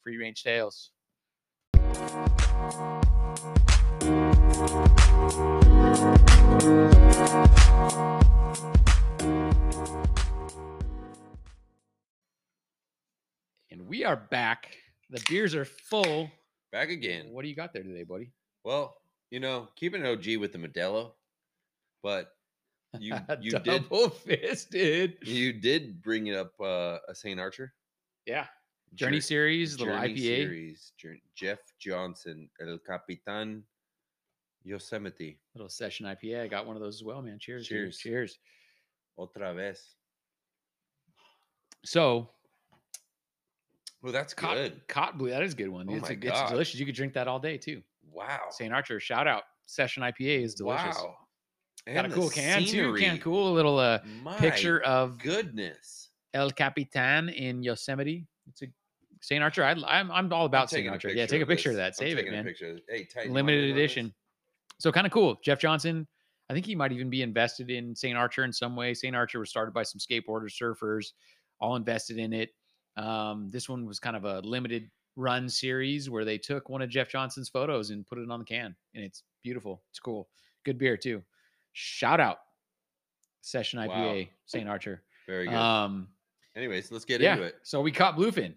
Speaker 1: Free range tales. And we are back. The beers are full.
Speaker 2: Back again.
Speaker 1: What do you got there today, buddy?
Speaker 2: Well, you know, keeping an OG with the Modelo, but You you did
Speaker 1: fisted.
Speaker 2: you did bring it up uh, a St. Archer
Speaker 1: Yeah. Journey
Speaker 2: Jour-
Speaker 1: series, little IPA.
Speaker 2: series. Jour- Jeff Johnson, El Capitan Yosemite.
Speaker 1: Little session IPA. I got one of those as well, man. Cheers. dude.
Speaker 2: Cheers.
Speaker 1: Cheers.
Speaker 2: Otra vez.
Speaker 1: So
Speaker 2: Well, that's
Speaker 1: cot,
Speaker 2: good.
Speaker 1: cot blue. That is a good one.
Speaker 2: Oh
Speaker 1: it's,
Speaker 2: my
Speaker 1: a- it's delicious. You could drink that all day too.
Speaker 2: Wow.
Speaker 1: St. Archer, shout out. Session IPA is delicious.
Speaker 2: Wow.
Speaker 1: Got a cool can too. Can cool. A little uh,
Speaker 2: My
Speaker 1: picture of
Speaker 2: goodness.
Speaker 1: El Capitan in Yosemite. It's a St. Archer. I, I'm I'm all about St. Archer. Yeah, take a picture of
Speaker 2: this.
Speaker 1: that. Save it, man.
Speaker 2: picture. Hey,
Speaker 1: Limited
Speaker 2: in on this?
Speaker 1: edition. So kind of cool. Jeff Johnson. I think he might even be invested in St. Archer in some way. St. Archer was started by some skateboarders, surfers, all invested in it. Um, this one was kind of a limited run series where they took one of Jeff Johnson's photos and put it on the can, and it's beautiful. It's cool. Good beer too. Shout out Session
Speaker 2: Wow.
Speaker 1: IPA St. Archer.
Speaker 2: Very good.
Speaker 1: Um,
Speaker 2: Anyways, let's get
Speaker 1: yeah.
Speaker 2: into it.
Speaker 1: So we caught bluefin. and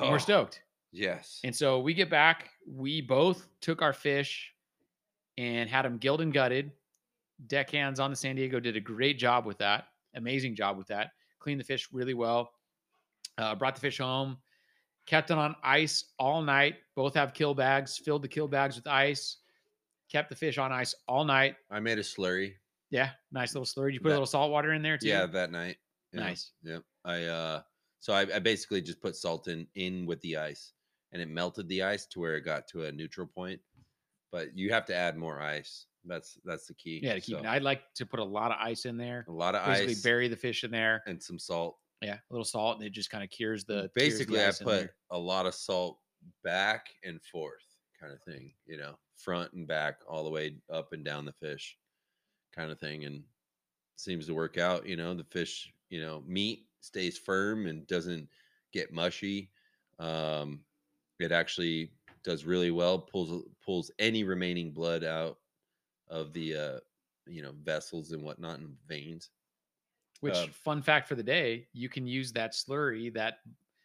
Speaker 2: Oh,
Speaker 1: We're stoked.
Speaker 2: Yes.
Speaker 1: And so we get back. We both took our fish and had them gilled and gutted. Deckhands on the San Diego did a great job with that. Amazing job with that. Cleaned the fish really well. Uh, brought the fish home. Kept it on ice all night. Both have kill bags. Filled the kill bags with ice. Kept the fish on ice all night.
Speaker 2: I made a slurry.
Speaker 1: Yeah, nice little slurry. You put a little salt water in there too.
Speaker 2: Yeah, that night. Yeah,
Speaker 1: Nice.
Speaker 2: Yep. I uh so I, I basically just put salt in in with the ice and it melted the ice to where it got to a neutral point. But you have to add more ice. That's that's the key.
Speaker 1: Yeah, to keep.
Speaker 2: So,
Speaker 1: it. I'd like to put a lot of ice in there.
Speaker 2: a lot of
Speaker 1: Basically,
Speaker 2: ice Basically
Speaker 1: bury the fish in there.
Speaker 2: and some salt.
Speaker 1: Yeah, a little salt, and it just kind of cures the. cures the
Speaker 2: basically I put a lot of salt back and forth kind of thing, you know, front and back all the way up and down the fish kind of thing and seems to work out, you know, the fish, you know, meat stays firm and doesn't get mushy. Um it actually does really well pulls pulls any remaining blood out of the uh you know vessels and whatnot and veins
Speaker 1: Which
Speaker 2: um,
Speaker 1: fun fact for the day, you can use that slurry. That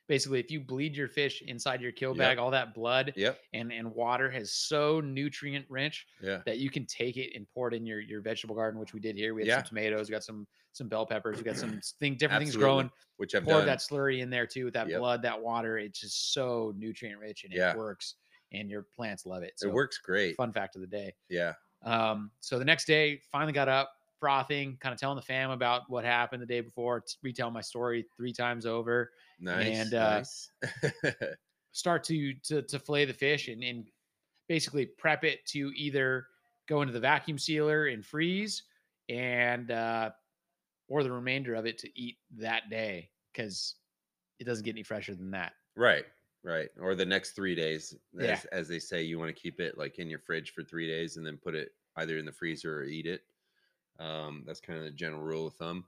Speaker 1: basically, if you bleed your fish inside your kill
Speaker 2: Yep.
Speaker 1: bag, all that blood
Speaker 2: yep
Speaker 1: and and water has so nutrient rich
Speaker 2: yeah
Speaker 1: that you can take it and pour it in your your vegetable garden, which we did here. We had
Speaker 2: Yeah.
Speaker 1: some tomatoes, we got some some bell peppers, we got some thing different things growing.
Speaker 2: which i've
Speaker 1: Poured
Speaker 2: done
Speaker 1: that slurry in there too with that
Speaker 2: Yep.
Speaker 1: blood, that water. It's just so nutrient rich and
Speaker 2: Yeah.
Speaker 1: it works, and your plants love it. So
Speaker 2: it works great
Speaker 1: Fun fact of the day.
Speaker 2: yeah
Speaker 1: Um, so the next day, finally got up, frothing, kind of telling the fam about what happened the day before, retelling my story three times over,
Speaker 2: nice
Speaker 1: And, uh,
Speaker 2: nice
Speaker 1: start to to to fillet the fish and, and basically prep it to either go into the vacuum sealer and freeze and uh or the remainder of it to eat that day because it doesn't get any fresher than that.
Speaker 2: Right, right. Or the next three days, as,
Speaker 1: Yeah.
Speaker 2: as they say, you want to keep it like in your fridge for three days and then put it either in the freezer or eat it. Um, that's kind of the general rule of thumb.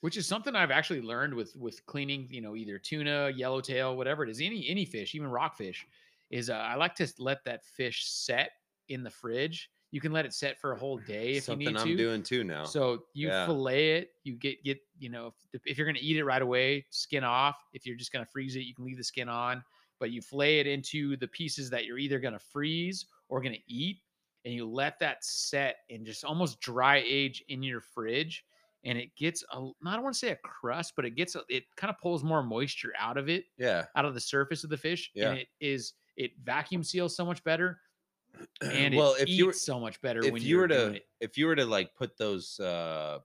Speaker 1: which is something I've actually learned with with cleaning, you know, either tuna, yellowtail, whatever it is, any any fish, even rockfish, is uh, I like to let that fish set in the fridge. You can let it set for a whole day if
Speaker 2: Something
Speaker 1: you need to.
Speaker 2: I'm
Speaker 1: to.
Speaker 2: doing too now.
Speaker 1: So you
Speaker 2: Yeah.
Speaker 1: fillet it, you get get you know if, if you're gonna eat it right away, skin off. If you're just gonna freeze it, you can leave the skin on. But you fillet it into the pieces that you're either gonna freeze or gonna eat, and you let that set and just almost dry age in your fridge. And it gets a I don't want to say a crust, but it gets a, it kind of pulls more moisture out of it,
Speaker 2: yeah.
Speaker 1: out of the surface of the fish,
Speaker 2: Yeah.
Speaker 1: and it is it vacuum seals so much better, and
Speaker 2: well,
Speaker 1: it
Speaker 2: if
Speaker 1: eats
Speaker 2: you were
Speaker 1: so much better
Speaker 2: if
Speaker 1: when
Speaker 2: you were to if you were to like put those uh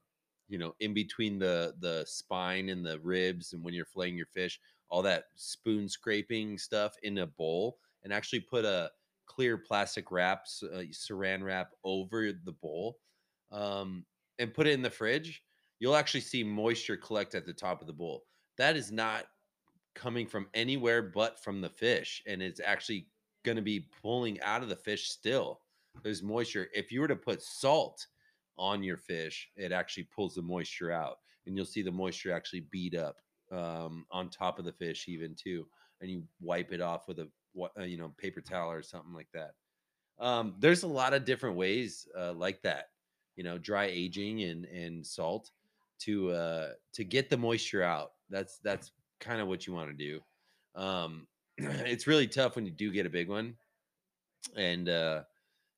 Speaker 2: you know in between the the spine and the ribs and when you're filleting your fish all that spoon scraping stuff in a bowl and actually put a clear plastic wraps, uh, saran wrap over the bowl um and put it in the fridge you'll actually see moisture collect at the top of the bowl that is not coming from anywhere but from the fish and it's actually going to be pulling out of the fish still there's moisture. If you were to put salt on your fish, it actually pulls the moisture out, and you'll see the moisture actually beat up um, on top of the fish, even too. And you wipe it off with a wa- uh, you know paper towel or something like that. Um, there's a lot of different ways uh, like that, you know, dry aging and and salt to uh, to get the moisture out. That's that's kind of what you want to do. Um, it's really tough when you do get a big one, and uh,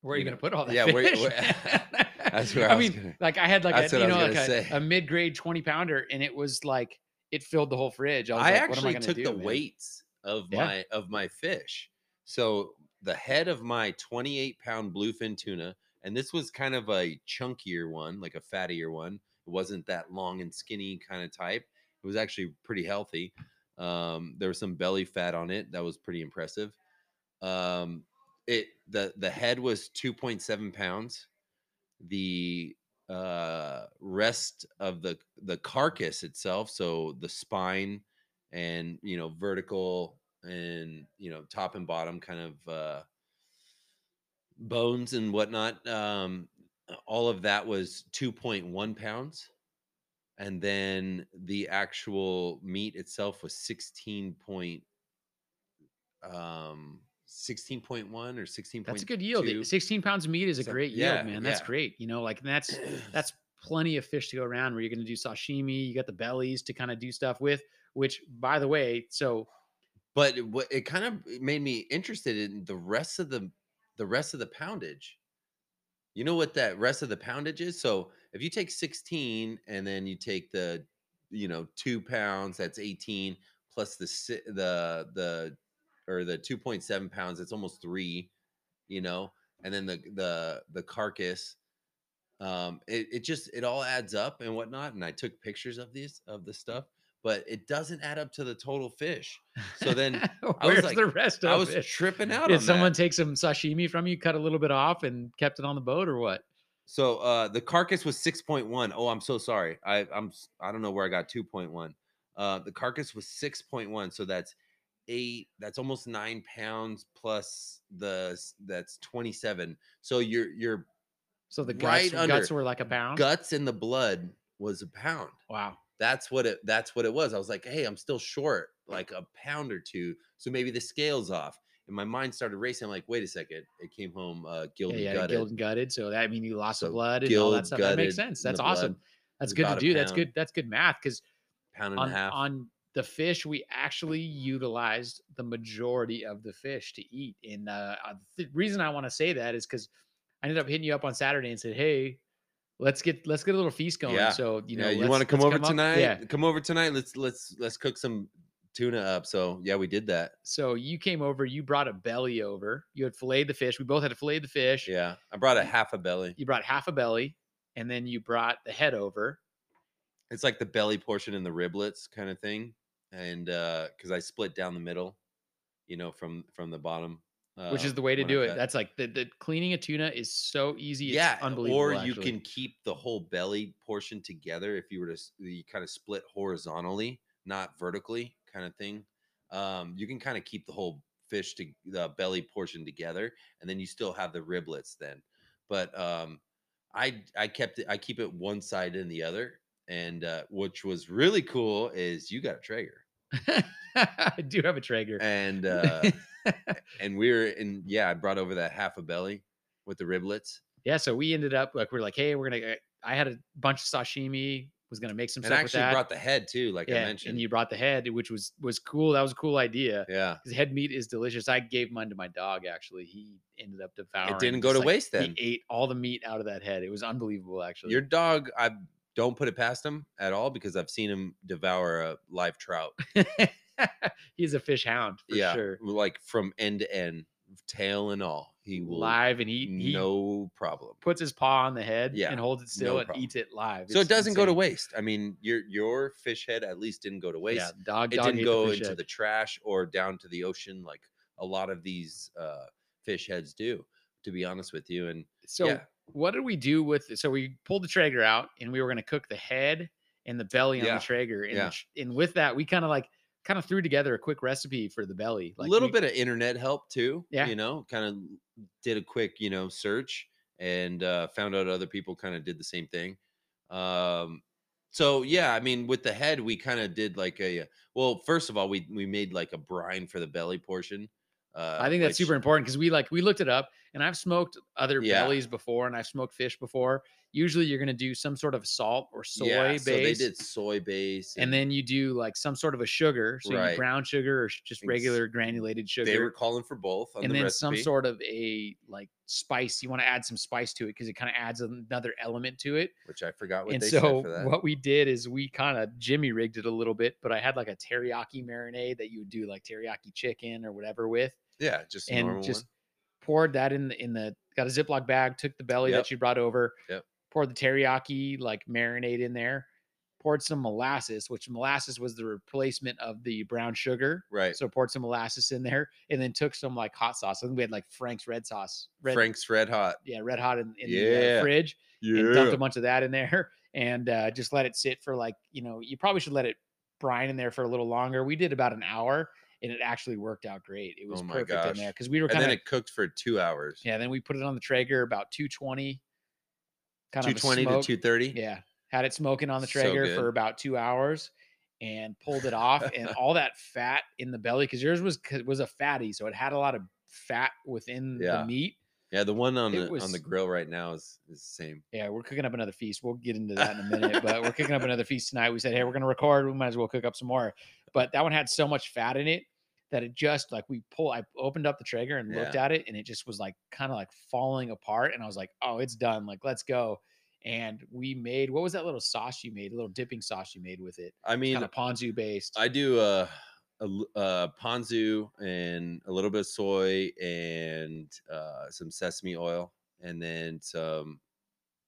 Speaker 1: Where are you,
Speaker 2: you
Speaker 1: gonna put all that
Speaker 2: yeah, where- where- That's where
Speaker 1: I
Speaker 2: I was
Speaker 1: mean,
Speaker 2: gonna-
Speaker 1: like I had like a you know like a, a mid grade twenty pounder, and it was like it filled the whole fridge. I was
Speaker 2: I
Speaker 1: like, what am I
Speaker 2: actually
Speaker 1: gonna
Speaker 2: took
Speaker 1: do,
Speaker 2: the
Speaker 1: man?
Speaker 2: weights of
Speaker 1: Yeah.
Speaker 2: my of my fish. So the head of my 28 pound bluefin tuna, and this was kind of a chunkier one, like a fattier one. It wasn't that long and skinny kind of type. It was actually pretty healthy. Um, there was some belly fat on it that was pretty impressive. Um, it the the head was 2.7 pounds. The uh rest of the the carcass itself so the spine and you know vertical and you know top and bottom kind of uh bones and whatnot um all of that was 2.1 pounds and then the actual meat itself was 16 point um 16.1 or 16
Speaker 1: That's a good yield. It- Sixteen pounds of meat is a
Speaker 2: So,
Speaker 1: great
Speaker 2: yeah,
Speaker 1: yield, man. That's
Speaker 2: yeah.
Speaker 1: great. You know, like that's that's plenty of fish to go around. Where you're going to do sashimi, you got the bellies to kind of do stuff with. Which, by the way, so
Speaker 2: but what it kind of made me interested in the rest of the the rest of the poundage. You know what that rest of the poundage is? So if you take 16 and then you take the you know two pounds that's 18 plus the the the or the 2.7 pounds it's almost three you know and then the the the carcass um it, it just it all adds up and whatnot and i took pictures of these of the stuff but it doesn't add up to the total fish so then I was
Speaker 1: where's
Speaker 2: like-
Speaker 1: the rest of it?
Speaker 2: i was
Speaker 1: it?
Speaker 2: tripping out
Speaker 1: Did
Speaker 2: on
Speaker 1: someone
Speaker 2: that.
Speaker 1: take some sashimi from you, cut a little bit off, and kept it on the boat, or what?
Speaker 2: So uh the carcass was 6.1. Oh, I'm so sorry. I I'm I don't know where I got 2.1. Uh the carcass was 6.1. So that's eight, that's almost nine pounds plus the that's 27. So your your
Speaker 1: So the
Speaker 2: Right
Speaker 1: guts, guts were like a pound.
Speaker 2: guts in the blood was a pound.
Speaker 1: Wow.
Speaker 2: That's what it that's what it was. I was like, hey, I'm still short like a pound or two. So maybe the scale's off. And my mind started racing. I'm like, wait a second. It came home uh
Speaker 1: Yeah,
Speaker 2: gilded
Speaker 1: yeah,
Speaker 2: gutted.
Speaker 1: gilled and gutted. So that I mean you lost the blood and all that
Speaker 2: gilled,
Speaker 1: stuff. That makes sense. That's awesome.
Speaker 2: blood.
Speaker 1: That's good to do. That's good. That's good math because
Speaker 2: Pound and
Speaker 1: on
Speaker 2: a half.
Speaker 1: on the fish we actually utilized the majority of the fish to eat. And uh, uh, the reason I want to say that is because I ended up hitting you up on Saturday and said, "Hey, let's get let's get a little feast going."
Speaker 2: Yeah.
Speaker 1: So you know,
Speaker 2: yeah, you want to come over
Speaker 1: up-
Speaker 2: tonight?
Speaker 1: Yeah.
Speaker 2: Come over tonight. Let's let's let's cook some tuna up. So yeah, we did that.
Speaker 1: So you came over. You brought a belly over. You had filleted the fish. We both had to fillet the fish.
Speaker 2: Yeah, I brought a half a belly.
Speaker 1: You brought half a belly, and then you brought the head over.
Speaker 2: It's like the belly portion and the riblets kind of thing, and uh because I split down the middle, you know, from from the bottom,
Speaker 1: which is
Speaker 2: uh,
Speaker 1: the way to do it. That's like the, the cleaning a tuna is so easy. It's
Speaker 2: yeah,
Speaker 1: unbelievable.
Speaker 2: or you
Speaker 1: actually.
Speaker 2: can keep the whole belly portion together if you were to you kind of split horizontally, not vertically, kind of thing. Um, you can kind of keep the whole fish to the belly portion together, and then you still have the riblets then. But um, I I kept it. I keep it one side and the other, and uh, which was really cool is you got a Traeger,
Speaker 1: I do have a Traeger.
Speaker 2: and uh, and we were in yeah. I brought over that half a belly with the riblets.
Speaker 1: yeah, so we ended up like we're like, hey, we're gonna. Uh, I had a bunch of sashimi. Was gonna make some
Speaker 2: and
Speaker 1: stuff with
Speaker 2: actually brought the head too, like I mentioned.
Speaker 1: and you brought the head, which was was cool. That was a cool idea.
Speaker 2: yeah,
Speaker 1: Because head meat is delicious. I gave mine to my dog. Actually, he ended up devouring.
Speaker 2: it didn't go to
Speaker 1: like,
Speaker 2: waste then.
Speaker 1: He ate all the meat out of that head. It was unbelievable. Actually,
Speaker 2: Your dog, I don't put it past him at all because I've seen him devour a live trout.
Speaker 1: he's a fish hound for
Speaker 2: yeah,
Speaker 1: sure.
Speaker 2: like from end to end, tail and all. He will
Speaker 1: Live and he
Speaker 2: no problem.
Speaker 1: puts his paw on the head
Speaker 2: Yeah,
Speaker 1: and holds it still
Speaker 2: no
Speaker 1: and
Speaker 2: problem.
Speaker 1: eats it live.
Speaker 2: So it doesn't go to waste. I mean, your your fish head at least didn't go to waste.
Speaker 1: Yeah, dog.
Speaker 2: it
Speaker 1: dog
Speaker 2: didn't go
Speaker 1: fish
Speaker 2: into
Speaker 1: head.
Speaker 2: the trash or down to the ocean like a lot of these uh, fish heads do. To be honest with you, and
Speaker 1: So
Speaker 2: yeah.
Speaker 1: what did we do with? So we pulled the Traeger out and we were going to cook the head and the belly on
Speaker 2: Yeah,
Speaker 1: the Traeger. And,
Speaker 2: yeah.
Speaker 1: and with that, we kind of like kind of threw together a quick recipe for the belly.
Speaker 2: a little
Speaker 1: we-
Speaker 2: bit of internet help too.
Speaker 1: Yeah.
Speaker 2: you know, kind of did a quick you know search and uh, found out other people kind of did the same thing. Um, so yeah, I mean, with the head, we kind of did like a well. First of all, we we made like a brine for the belly portion. Uh,
Speaker 1: I think that's
Speaker 2: which-
Speaker 1: super important because we like we looked it up And I've smoked other
Speaker 2: Yeah.
Speaker 1: bellies before, and I've smoked fish before. Usually, you're gonna do some sort of salt or soy
Speaker 2: yeah,
Speaker 1: base,
Speaker 2: so they did soy base,
Speaker 1: and then you do like some sort of a sugar, so
Speaker 2: Right.
Speaker 1: brown sugar or just regular granulated sugar.
Speaker 2: they were calling for both on
Speaker 1: and
Speaker 2: the
Speaker 1: then
Speaker 2: recipe.
Speaker 1: some sort of a like spice. You want to add some spice to it because it kind of adds another element to it.
Speaker 2: which I forgot what
Speaker 1: and
Speaker 2: they
Speaker 1: so
Speaker 2: said for that.
Speaker 1: what we did is we kind of Jimmy rigged it a little bit, but I had like a teriyaki marinade that you would do like teriyaki chicken or whatever with,
Speaker 2: yeah, just
Speaker 1: and
Speaker 2: normal
Speaker 1: just
Speaker 2: one.
Speaker 1: Poured that in the in the got a Ziploc bag, took the belly
Speaker 2: Yep.
Speaker 1: that you brought over,
Speaker 2: Yep.
Speaker 1: poured the teriyaki like marinade in there, poured some molasses, which molasses was the replacement of the brown sugar.
Speaker 2: Right.
Speaker 1: So poured some molasses in there, and then took some like hot sauce. I think we had like Frank's red sauce, red,
Speaker 2: Frank's Red Hot.
Speaker 1: yeah, red hot in, in the uh, fridge, and dumped a bunch of that in there, and uh, just let it sit for like you know you probably should let it brine in there for a little longer. We did about an hour, and it actually worked out great. It was
Speaker 2: Oh
Speaker 1: perfect in there because we were
Speaker 2: and
Speaker 1: kind
Speaker 2: then
Speaker 1: of
Speaker 2: it cooked for two hours.
Speaker 1: yeah. Then we put it on the Traeger about two twenty, kind
Speaker 2: two
Speaker 1: of a
Speaker 2: twenty to two thirty.
Speaker 1: Yeah, had it smoking on the Traeger
Speaker 2: good.
Speaker 1: for about two hours, and pulled it off, and all that fat in the belly because yours was was a fatty, so it had a lot of fat within
Speaker 2: Yeah.
Speaker 1: the meat.
Speaker 2: Yeah, the one on
Speaker 1: It
Speaker 2: the on the grill right now is, is the same.
Speaker 1: Yeah, we're cooking up another feast. We'll get into that in a minute, but we're cooking up another feast tonight. We said, hey, we're going to record. We might as well cook up some more. But that one had so much fat in it that it just like we pull. I opened up the Traeger and looked
Speaker 2: Yeah.
Speaker 1: at it, and it just was like kind of like falling apart. And I was like, oh, it's done. Like, let's go. And we made what was that little sauce you made? A little dipping sauce you made with it.
Speaker 2: I mean,
Speaker 1: Kind of ponzu based.
Speaker 2: I do uh, a l- uh, ponzu and a little bit of soy and uh, some sesame oil, and then some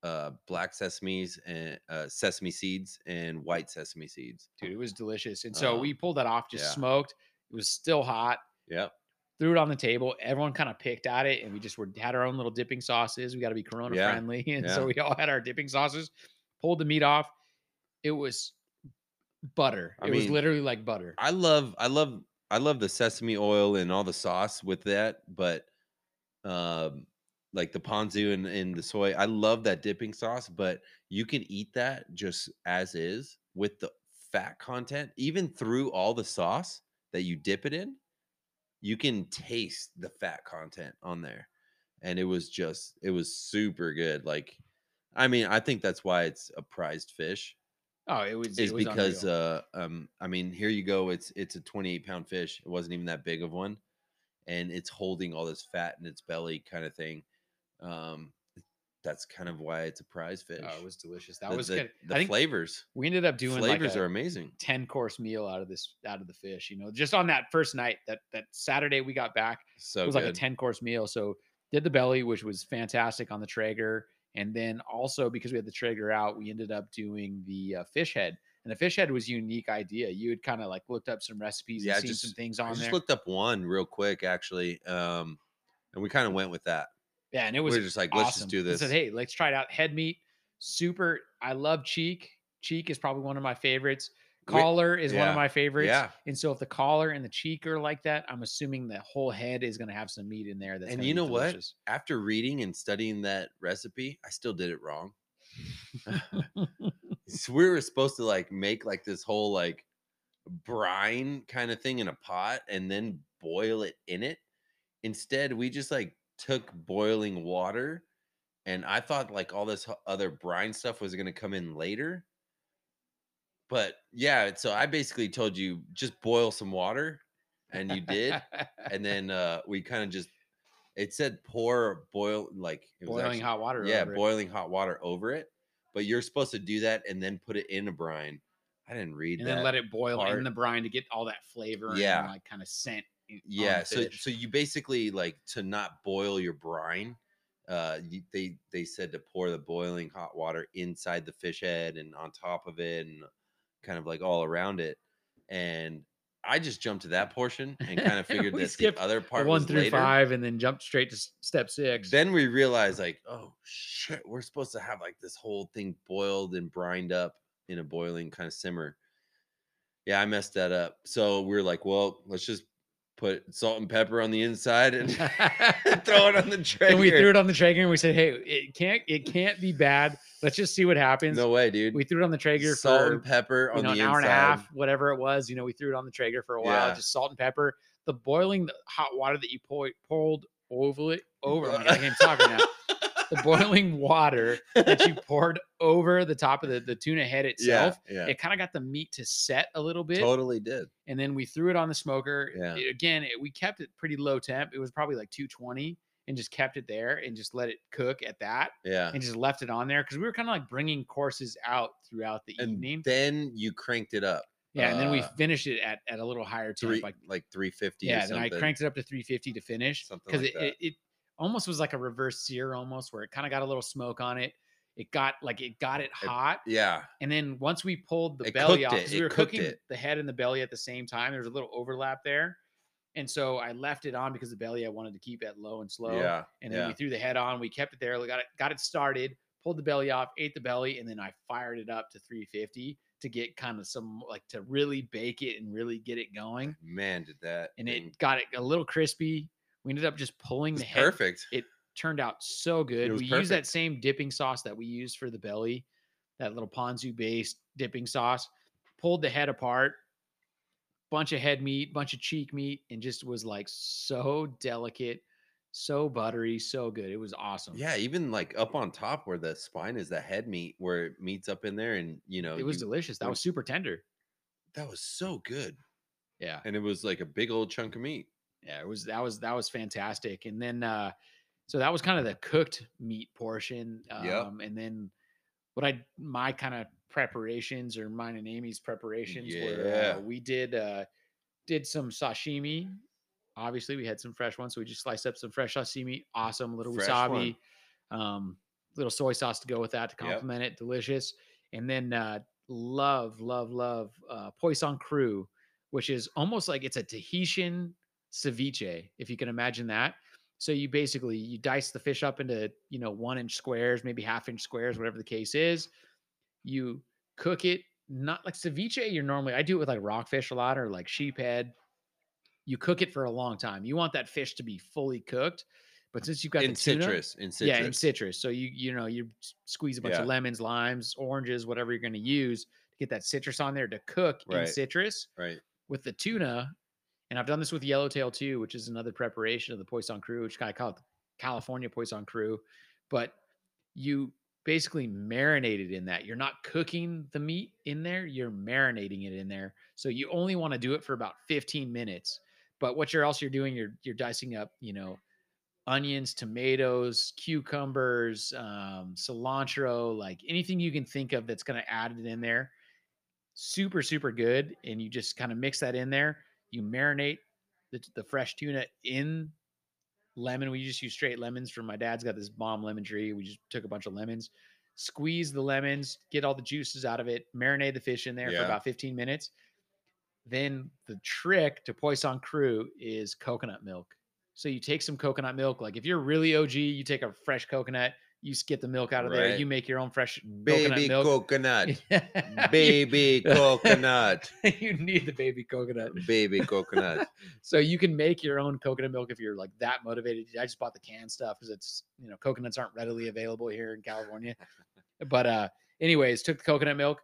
Speaker 2: uh, black sesames and uh, sesame seeds and white sesame seeds.
Speaker 1: Dude, it was delicious. And so
Speaker 2: Um,
Speaker 1: we pulled that off, just
Speaker 2: yeah.
Speaker 1: smoked. It was still hot.
Speaker 2: Yep.
Speaker 1: threw it on the table. Everyone kind of picked at it, and we just were had our own little dipping sauces. We got to be Corona
Speaker 2: Yeah,
Speaker 1: friendly, and so we all had our dipping sauces. Pulled the meat off. It was butter.
Speaker 2: I
Speaker 1: it was literally like butter.
Speaker 2: I love, I love, I love the sesame oil and all the sauce with that, but um, like the ponzu and, and the soy, I love that dipping sauce. But you can eat that just as is with the fat content, even through all the sauce that you dip it in. You can taste the fat content on there, and it was just, it was super good. Like, I mean, I think that's why it's a prized fish
Speaker 1: Oh, it was.
Speaker 2: is
Speaker 1: it was
Speaker 2: because
Speaker 1: unreal.
Speaker 2: uh um I mean here you go it's it's a 28 pound fish it wasn't even that big of one and it's holding all this fat in its belly kind of thing um that's kind of why it's a prize fish
Speaker 1: oh, it was delicious. That
Speaker 2: the,
Speaker 1: was
Speaker 2: the,
Speaker 1: good.
Speaker 2: the
Speaker 1: I think
Speaker 2: flavors
Speaker 1: we ended up doing
Speaker 2: flavors
Speaker 1: like a
Speaker 2: are amazing
Speaker 1: ten course meal out of this out of the fish. You know, just on that first night that that Saturday we got back.
Speaker 2: so
Speaker 1: it was like a 10 course meal. So did the belly, which was fantastic on the Traeger. And then also because we had the Traeger out, we ended up doing the uh, fish head. And the fish head was a unique idea. You had kind of like looked up some recipes
Speaker 2: Yeah,
Speaker 1: and seen
Speaker 2: just-
Speaker 1: some things
Speaker 2: I
Speaker 1: on
Speaker 2: just
Speaker 1: there.
Speaker 2: looked up one real quick actually um and we kind of went with that
Speaker 1: yeah, and it
Speaker 2: we
Speaker 1: was
Speaker 2: were just like let's just
Speaker 1: awesome.
Speaker 2: do
Speaker 1: I
Speaker 2: this
Speaker 1: said, hey, let's try it out. Head meat, super. I love cheek. Cheek is probably one of my favorites. Collar is one of my favorites.
Speaker 2: yeah.
Speaker 1: And so if the collar and the cheek are like that, I'm assuming the whole head is going to have some meat in there. That's
Speaker 2: And you know what? after reading and studying that recipe i still did it wrong so we were supposed to like make like this whole like brine kind of thing in a pot and then boil it in it. Instead, we just like took boiling water and I thought like all this other brine stuff was going to come in later. But yeah, so I basically told you just boil some water and you did. and then uh we kind of just it said pour boil like it was
Speaker 1: boiling
Speaker 2: actually-
Speaker 1: hot water.
Speaker 2: yeah,
Speaker 1: over it.
Speaker 2: boiling hot water over it. But you're supposed to do that and then put it in a brine. I didn't read
Speaker 1: and
Speaker 2: that.
Speaker 1: then let it boil
Speaker 2: part.
Speaker 1: in the brine to get all that flavor
Speaker 2: Yeah.
Speaker 1: and like kind of scent. In- on the
Speaker 2: yeah, so so you basically like to not boil your brine. Uh, you, they they said to pour the boiling hot water inside the fish head and on top of it and kind of like all around it. And I just jumped to that portion and kind of figured that the other
Speaker 1: The
Speaker 2: part
Speaker 1: one through
Speaker 2: later.
Speaker 1: five, and then jumped straight to step six.
Speaker 2: Then we realized like, oh shit, we're supposed to have like this whole thing boiled and brined up in a boiling kind of simmer. Yeah, I messed that up. So we are like, well, let's just put salt and pepper on the inside and throw it on the tray.
Speaker 1: and we threw it on the Traeger, and we said, "Hey, it can't, it can't be bad. Let's just see what happens."
Speaker 2: No way, dude.
Speaker 1: we threw it on the Traeger
Speaker 2: salt
Speaker 1: for
Speaker 2: and pepper
Speaker 1: you
Speaker 2: on
Speaker 1: know
Speaker 2: the
Speaker 1: an hour
Speaker 2: inside.
Speaker 1: and a half, whatever it was. You know, we threw it on the Traeger for a while,
Speaker 2: Yeah.
Speaker 1: just salt and pepper. The boiling the hot water that you pour, poured over it, over. I can't talk right now. The boiling water that you poured over the top of the, the tuna head itself,
Speaker 2: yeah,
Speaker 1: it kind of got the meat to set a little bit.
Speaker 2: totally did.
Speaker 1: And then we threw it on the smoker.
Speaker 2: Yeah.
Speaker 1: It- again, it, we kept it pretty low temp. It was probably like 220 and just kept it there and just let it cook at that
Speaker 2: Yeah.
Speaker 1: and just left it on there because we were kind of like bringing courses out throughout the
Speaker 2: And
Speaker 1: evening.
Speaker 2: then you cranked it up.
Speaker 1: Yeah, and then we
Speaker 2: uh,
Speaker 1: finished it at, at a little higher temp,
Speaker 2: Three
Speaker 1: like
Speaker 2: like 350
Speaker 1: yeah. Then I cranked it up to 350 to finish
Speaker 2: Something
Speaker 1: because
Speaker 2: like
Speaker 1: it,
Speaker 2: that.
Speaker 1: it it almost was like a reverse sear almost where it kind of got a little smoke on it. It got like it got it hot,
Speaker 2: Yeah.
Speaker 1: and then once we pulled the
Speaker 2: It
Speaker 1: belly off,
Speaker 2: it
Speaker 1: we were cooking
Speaker 2: it.
Speaker 1: the head and the belly at the same time. There was a little overlap there, and so I left it on because the belly I wanted to keep at low and slow.
Speaker 2: Yeah.
Speaker 1: And then
Speaker 2: yeah.
Speaker 1: we threw the head on. We kept it there. Got it. Got it started. Pulled the belly off. Ate the belly, and then I fired it up to 350 to get kind of some like to really bake it and really get it going.
Speaker 2: Man, did that.
Speaker 1: And it got it a little crispy. We ended up just pulling the head.
Speaker 2: perfect.
Speaker 1: It turned out so good. We used that same dipping sauce that we used for the belly, that little ponzu based dipping sauce. Pulled the head apart, bunch of head meat, bunch of cheek meat, and just was like so delicate, so buttery, so good. It was awesome.
Speaker 2: Yeah, even like up on top where the spine is the head meat, where it meets up in there, and you know,
Speaker 1: it was
Speaker 2: you-
Speaker 1: delicious. That was super tender.
Speaker 2: that was so good,
Speaker 1: Yeah.
Speaker 2: and it was like a big old chunk of meat.
Speaker 1: Yeah it was that was that was fantastic and then uh so that was kind of the cooked meat portion um
Speaker 2: Yep.
Speaker 1: and then what i my kind of preparations or mine and amy's preparations were uh, we did uh did some sashimi obviously we had some fresh ones so we just sliced up some fresh sashimi awesome little
Speaker 2: Fresh
Speaker 1: wasabi um little soy sauce to go with that to
Speaker 2: Yep.
Speaker 1: complement it delicious and then uh love love love uh poisson cru which is almost like it's a tahitian ceviche if you can imagine that so you basically you dice the fish up into you know one inch squares maybe half inch squares whatever the case is you cook it not like ceviche you're normally i do it with like rockfish a lot or like sheephead you cook it for a long time you want that fish to be fully cooked but since you've got
Speaker 2: in
Speaker 1: the tuna,
Speaker 2: citrus, in citrus.
Speaker 1: yeah, in citrus. So you you know you squeeze a bunch
Speaker 2: Yeah.
Speaker 1: of lemons, limes, oranges, whatever you're going to use to get that citrus on there to cook in citrus
Speaker 2: right?
Speaker 1: with the tuna. And I've done this with yellowtail too, which is another preparation of the poisson cru, which I call it California poisson cru. But you basically marinate it in that. You're not cooking the meat in there, you're marinating it in there. So you only want to do it for about 15 minutes. But what you're else you're doing, you're you're dicing up, you know, onions, tomatoes, cucumbers, um, cilantro, like anything you can think of that's going to add it in there. Super, super good. And you just kind of mix that in there. You marinate the, the fresh tuna in lemon. We just use straight lemons from my dad's got this bomb lemon tree. We just took a bunch of lemons, squeeze the lemons, get all the juices out of it, marinate the fish in there for about 15 minutes. Then the trick to poisson cru is coconut milk. So you take some coconut milk. Like if you're really OG, you take a fresh coconut, you get the milk out of there, you make your own fresh
Speaker 2: Baby
Speaker 1: coconut milk.
Speaker 2: coconut, baby coconut,
Speaker 1: you need the baby coconut.
Speaker 2: baby coconut.
Speaker 1: so you can make your own coconut milk if you're like that motivated. I just bought the canned stuff because it's you know coconuts aren't readily available here in California. but uh, anyways, took the coconut milk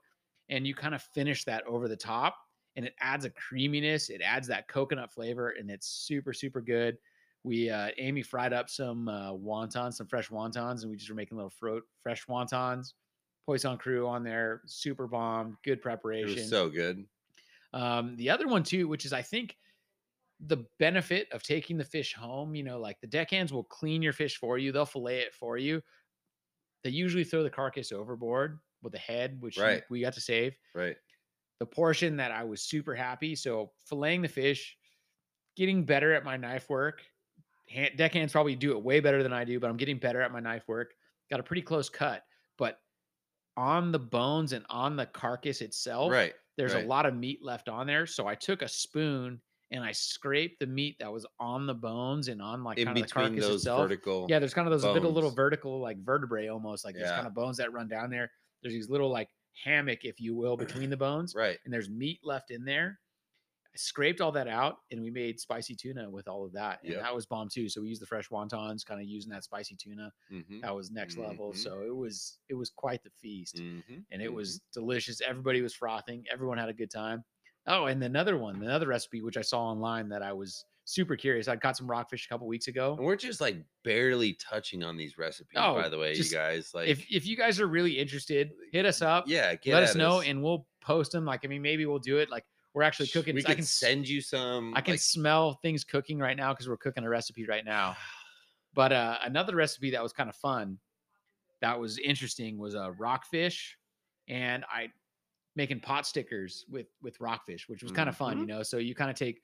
Speaker 1: and you kind of finish that over the top, and it adds a creaminess. It adds that coconut flavor, and it's super super good. We uh, Amy fried up some uh, wontons, some fresh wontons, and we just were making little fruit fresh wontons. Poisson cru on there, super bomb, good
Speaker 2: It
Speaker 1: preparation.
Speaker 2: was so good.
Speaker 1: Um, the other one too, which is I think the benefit of taking the fish home, you know, like the deckhands will clean your fish for you, they'll fillet it for you. They usually throw the carcass overboard with the head, which
Speaker 2: Right.
Speaker 1: we got to save.
Speaker 2: Right.
Speaker 1: The portion that I was super happy. So filleting the fish, getting better at my knife work. Hand, deckhands probably do it way better than I do, but I'm getting better at my knife work. Got a pretty close cut, but on the bones and on the carcass itself,
Speaker 2: Right.
Speaker 1: there's
Speaker 2: right.
Speaker 1: a lot of meat left on there. So I took a spoon and I scraped the meat that was on the bones and on like
Speaker 2: In
Speaker 1: kind of the carcass
Speaker 2: those
Speaker 1: itself.
Speaker 2: vertical.
Speaker 1: Yeah, there's kind of those little little vertical like vertebrae almost like there's kind of bones that run down there. There's these little like hammock, if you will, between the bones,
Speaker 2: Right.
Speaker 1: and there's meat left in there. I scraped all that out and we made spicy tuna with all of that. And
Speaker 2: Yep.
Speaker 1: that was bomb too. So we used the fresh wontons, kind of using that spicy tuna.
Speaker 2: Mm-hmm.
Speaker 1: That was next level.
Speaker 2: Mhm.
Speaker 1: So it was it was quite the feast
Speaker 2: Mm-hmm.
Speaker 1: and it was delicious. Everybody was frothing. Everyone had a good time. Oh, and another one, another recipe which I saw online that I was super curious. I caught some rockfish a couple weeks ago.
Speaker 2: And we're just like barely touching on these recipes,
Speaker 1: Oh,
Speaker 2: by the way,
Speaker 1: just
Speaker 2: you guys. Like,
Speaker 1: if if you guys are really interested, hit us up.
Speaker 2: yeah, get
Speaker 1: let us know, and we'll post them. Like I mean, maybe we'll do it. Like we're actually cooking.
Speaker 2: We
Speaker 1: I
Speaker 2: can send you some.
Speaker 1: I can
Speaker 2: like,
Speaker 1: smell things cooking right now because we're cooking a recipe right now. But uh, another recipe that was kind of fun, that was interesting, was a rockfish, and I making pot stickers with with rockfish, which was kind of fun, you know. So you kind of take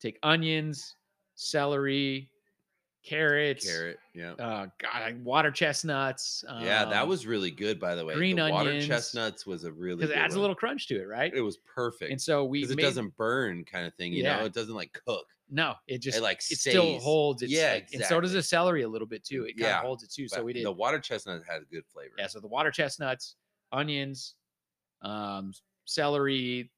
Speaker 1: take onions, celery, carrots,
Speaker 2: carrot. Yeah.
Speaker 1: uh, God, water chestnuts.
Speaker 2: yeah, that
Speaker 1: um,
Speaker 2: was really good, by the way.
Speaker 1: green
Speaker 2: the water chestnuts was a really
Speaker 1: because it adds a little crunch to it, right?
Speaker 2: It was perfect.
Speaker 1: And so we
Speaker 2: because it doesn't burn, kind of thing. You know, it doesn't like cook.
Speaker 1: no, it just
Speaker 2: like,
Speaker 1: it still holds. It's
Speaker 2: Yeah,
Speaker 1: like- and so does the celery a little bit too. It kind
Speaker 2: Yeah,
Speaker 1: of holds it too. So we did
Speaker 2: the water chestnut had a good flavor.
Speaker 1: Yeah, so the water chestnuts, onions, um, celery,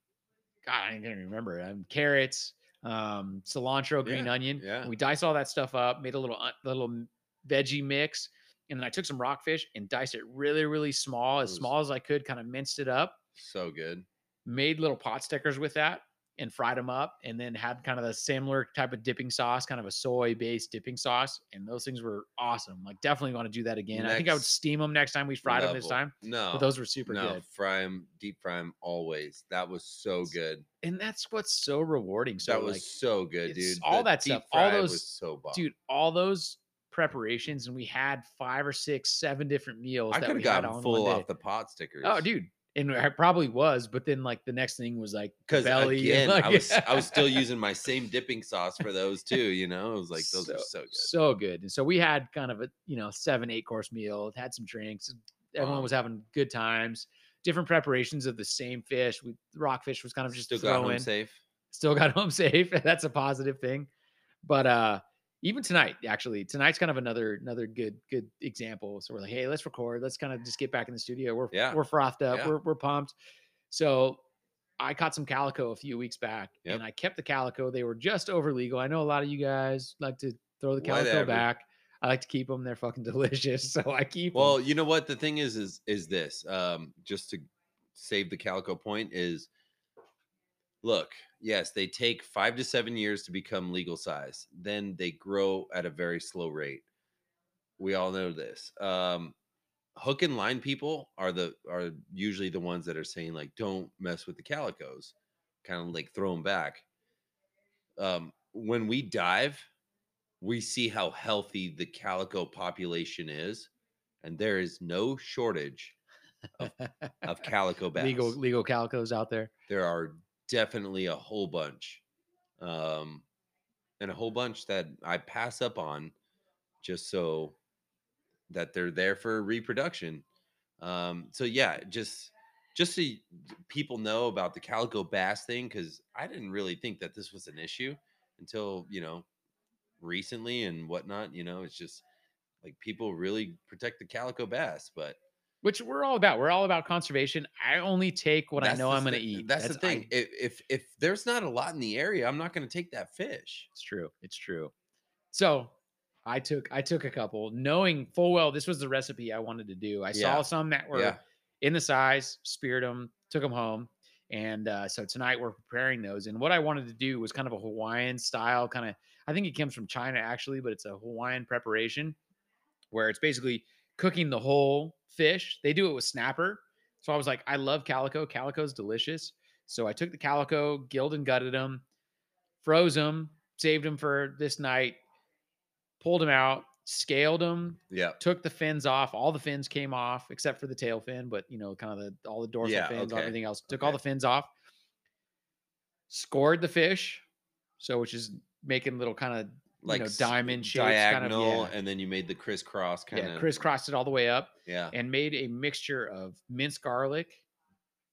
Speaker 1: God, I can't even remember. Um, carrots, um, cilantro, green
Speaker 2: Yeah,
Speaker 1: onion.
Speaker 2: yeah.
Speaker 1: We diced all that stuff up, made a little uh, little veggie mix, and then I took some rockfish and diced it really, really small, as small as I could, kind of minced it up,
Speaker 2: So good.
Speaker 1: made little pot stickers with that, and fried them up, and then had kind of a similar type of dipping sauce, kind of a soy based dipping sauce, and those things were awesome. Like definitely want to do that again. I think I would steam them next time we fried them this time.
Speaker 2: No,
Speaker 1: But those were super good.
Speaker 2: no,
Speaker 1: good.
Speaker 2: fry them, deep fry them always. That was so good.
Speaker 1: and that's what's so rewarding. So
Speaker 2: that was
Speaker 1: like,
Speaker 2: so good, dude.
Speaker 1: all
Speaker 2: The
Speaker 1: that
Speaker 2: deep
Speaker 1: stuff, all those-
Speaker 2: was so bomb.
Speaker 1: dude, all those preparations, and we had five or six, seven different meals.
Speaker 2: I
Speaker 1: that
Speaker 2: could
Speaker 1: we
Speaker 2: have gotten full off the pot stickers.
Speaker 1: Oh, dude, and I probably was, but then like the next thing was like
Speaker 2: Because again,
Speaker 1: like,
Speaker 2: I was I was still using my same dipping sauce for those too. You know, it was like those
Speaker 1: so,
Speaker 2: are so good.
Speaker 1: so good. And so we had kind of a you know seven, eight course meal. Had some drinks. Everyone was having good times. Different preparations of the same fish. We rockfish was kind of just
Speaker 2: Still got home
Speaker 1: throwing.
Speaker 2: safe.
Speaker 1: still got home safe. That's a positive thing. But uh even tonight, actually, tonight's kind of another another good good example. So we're like, hey, let's record. Let's kind of just get back in the studio. We're
Speaker 2: Yeah.
Speaker 1: we're frothed up.
Speaker 2: Yeah.
Speaker 1: We're we're pumped. So I caught some calico a few weeks back,
Speaker 2: Yep.
Speaker 1: and I kept the calico. They were just over legal. I know a lot of you guys like to throw the calico
Speaker 2: Whatever.
Speaker 1: back. I like to keep them. They're fucking delicious, so I keep
Speaker 2: Well, you know what the thing is is is this um just to save the calico point is look, yes, they take 5 to 7 years to become legal size. Then they grow at a very slow rate. We all know this. Um hook and line people are the are usually the ones that are saying like don't mess with the calicos. Kind of like throw them back. Um when we dive, we see how healthy the calico population is and there is no shortage of calico bass.
Speaker 1: legal legal calicos out there.
Speaker 2: There are definitely a whole bunch, um, and a whole bunch that I pass up on, just so that they're there for reproduction. Um, so yeah, just just so people know about the calico bass thing, because I didn't really think that this was an issue until you know recently and whatnot. You know, it's just like people really protect the calico bass, but
Speaker 1: Which we're all about. We're all about conservation. I only take what I know I'm going to eat.
Speaker 2: That's, the thing. if, if if there's not a lot in the area, I'm not going to take that fish.
Speaker 1: It's true. It's true. So I took I took a couple, knowing full well this was the recipe I wanted to do. I
Speaker 2: Yeah.
Speaker 1: saw some that were
Speaker 2: Yeah.
Speaker 1: in the size, speared them, took them home, and uh, so tonight we're preparing those. And what I wanted to do was kind of a Hawaiian style, kind of. I think it comes from China actually, but it's a Hawaiian preparation where it's basically cooking the whole fish. They do it with snapper. So I was like, I love calico. Calico's delicious. So I took the calico, gilled and gutted them, froze them, saved them for this night, pulled them out, scaled them,
Speaker 2: Yeah.
Speaker 1: took the fins off. All the fins came off except for the tail fin, but you know, kind of the all the dorsal
Speaker 2: Yeah,
Speaker 1: fins,
Speaker 2: okay,
Speaker 1: everything else. Took all the fins off, scored the fish, so which is making little kind of
Speaker 2: Like
Speaker 1: know,
Speaker 2: s-
Speaker 1: diamond shapes, kind of, yeah.
Speaker 2: and then you made the crisscross kind of
Speaker 1: crisscrossed it all the way up
Speaker 2: Yeah.
Speaker 1: and made a mixture of minced garlic,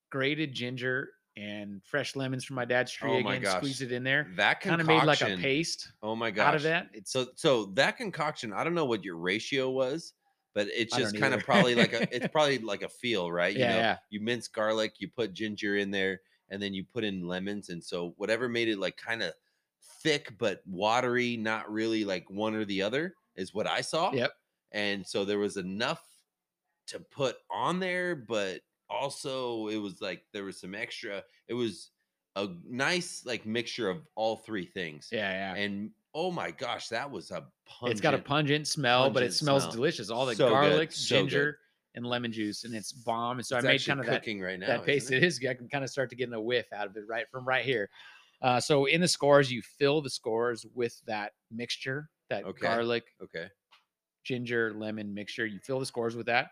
Speaker 1: grated ginger, and fresh lemons from my dad's tree.
Speaker 2: Oh my
Speaker 1: again,
Speaker 2: gosh.
Speaker 1: squeezed it in there.
Speaker 2: That
Speaker 1: Kind of made like a paste
Speaker 2: Oh my god!
Speaker 1: out of that. It's
Speaker 2: So so that concoction, I don't know what your ratio was, but it's just kind of probably like a it's probably like a feel, right? You
Speaker 1: Yeah,
Speaker 2: know,
Speaker 1: yeah.
Speaker 2: you mince garlic, you put ginger in there, and then you put in lemons. And so whatever made it like kind of thick but watery, not really like one or the other, is what I saw.
Speaker 1: Yep.
Speaker 2: And so there was enough to put on there, but also it was like there was some extra. It was a nice like mixture of all three things.
Speaker 1: Yeah, yeah.
Speaker 2: And oh my gosh, that was a pungent.
Speaker 1: it's got a pungent smell, but it smells
Speaker 2: smell.
Speaker 1: delicious. All the
Speaker 2: So
Speaker 1: garlic,
Speaker 2: so good.
Speaker 1: ginger, and lemon juice, and it's bomb. And so
Speaker 2: it's
Speaker 1: I made kind of that
Speaker 2: cooking right now.
Speaker 1: that paste.
Speaker 2: isn't
Speaker 1: It is. I can kind of start to get a whiff out of it right from right here. Uh, so in the scores, you fill the scores with that mixture, that
Speaker 2: Okay.
Speaker 1: garlic,
Speaker 2: Okay.
Speaker 1: ginger, lemon mixture. You fill the scores with that,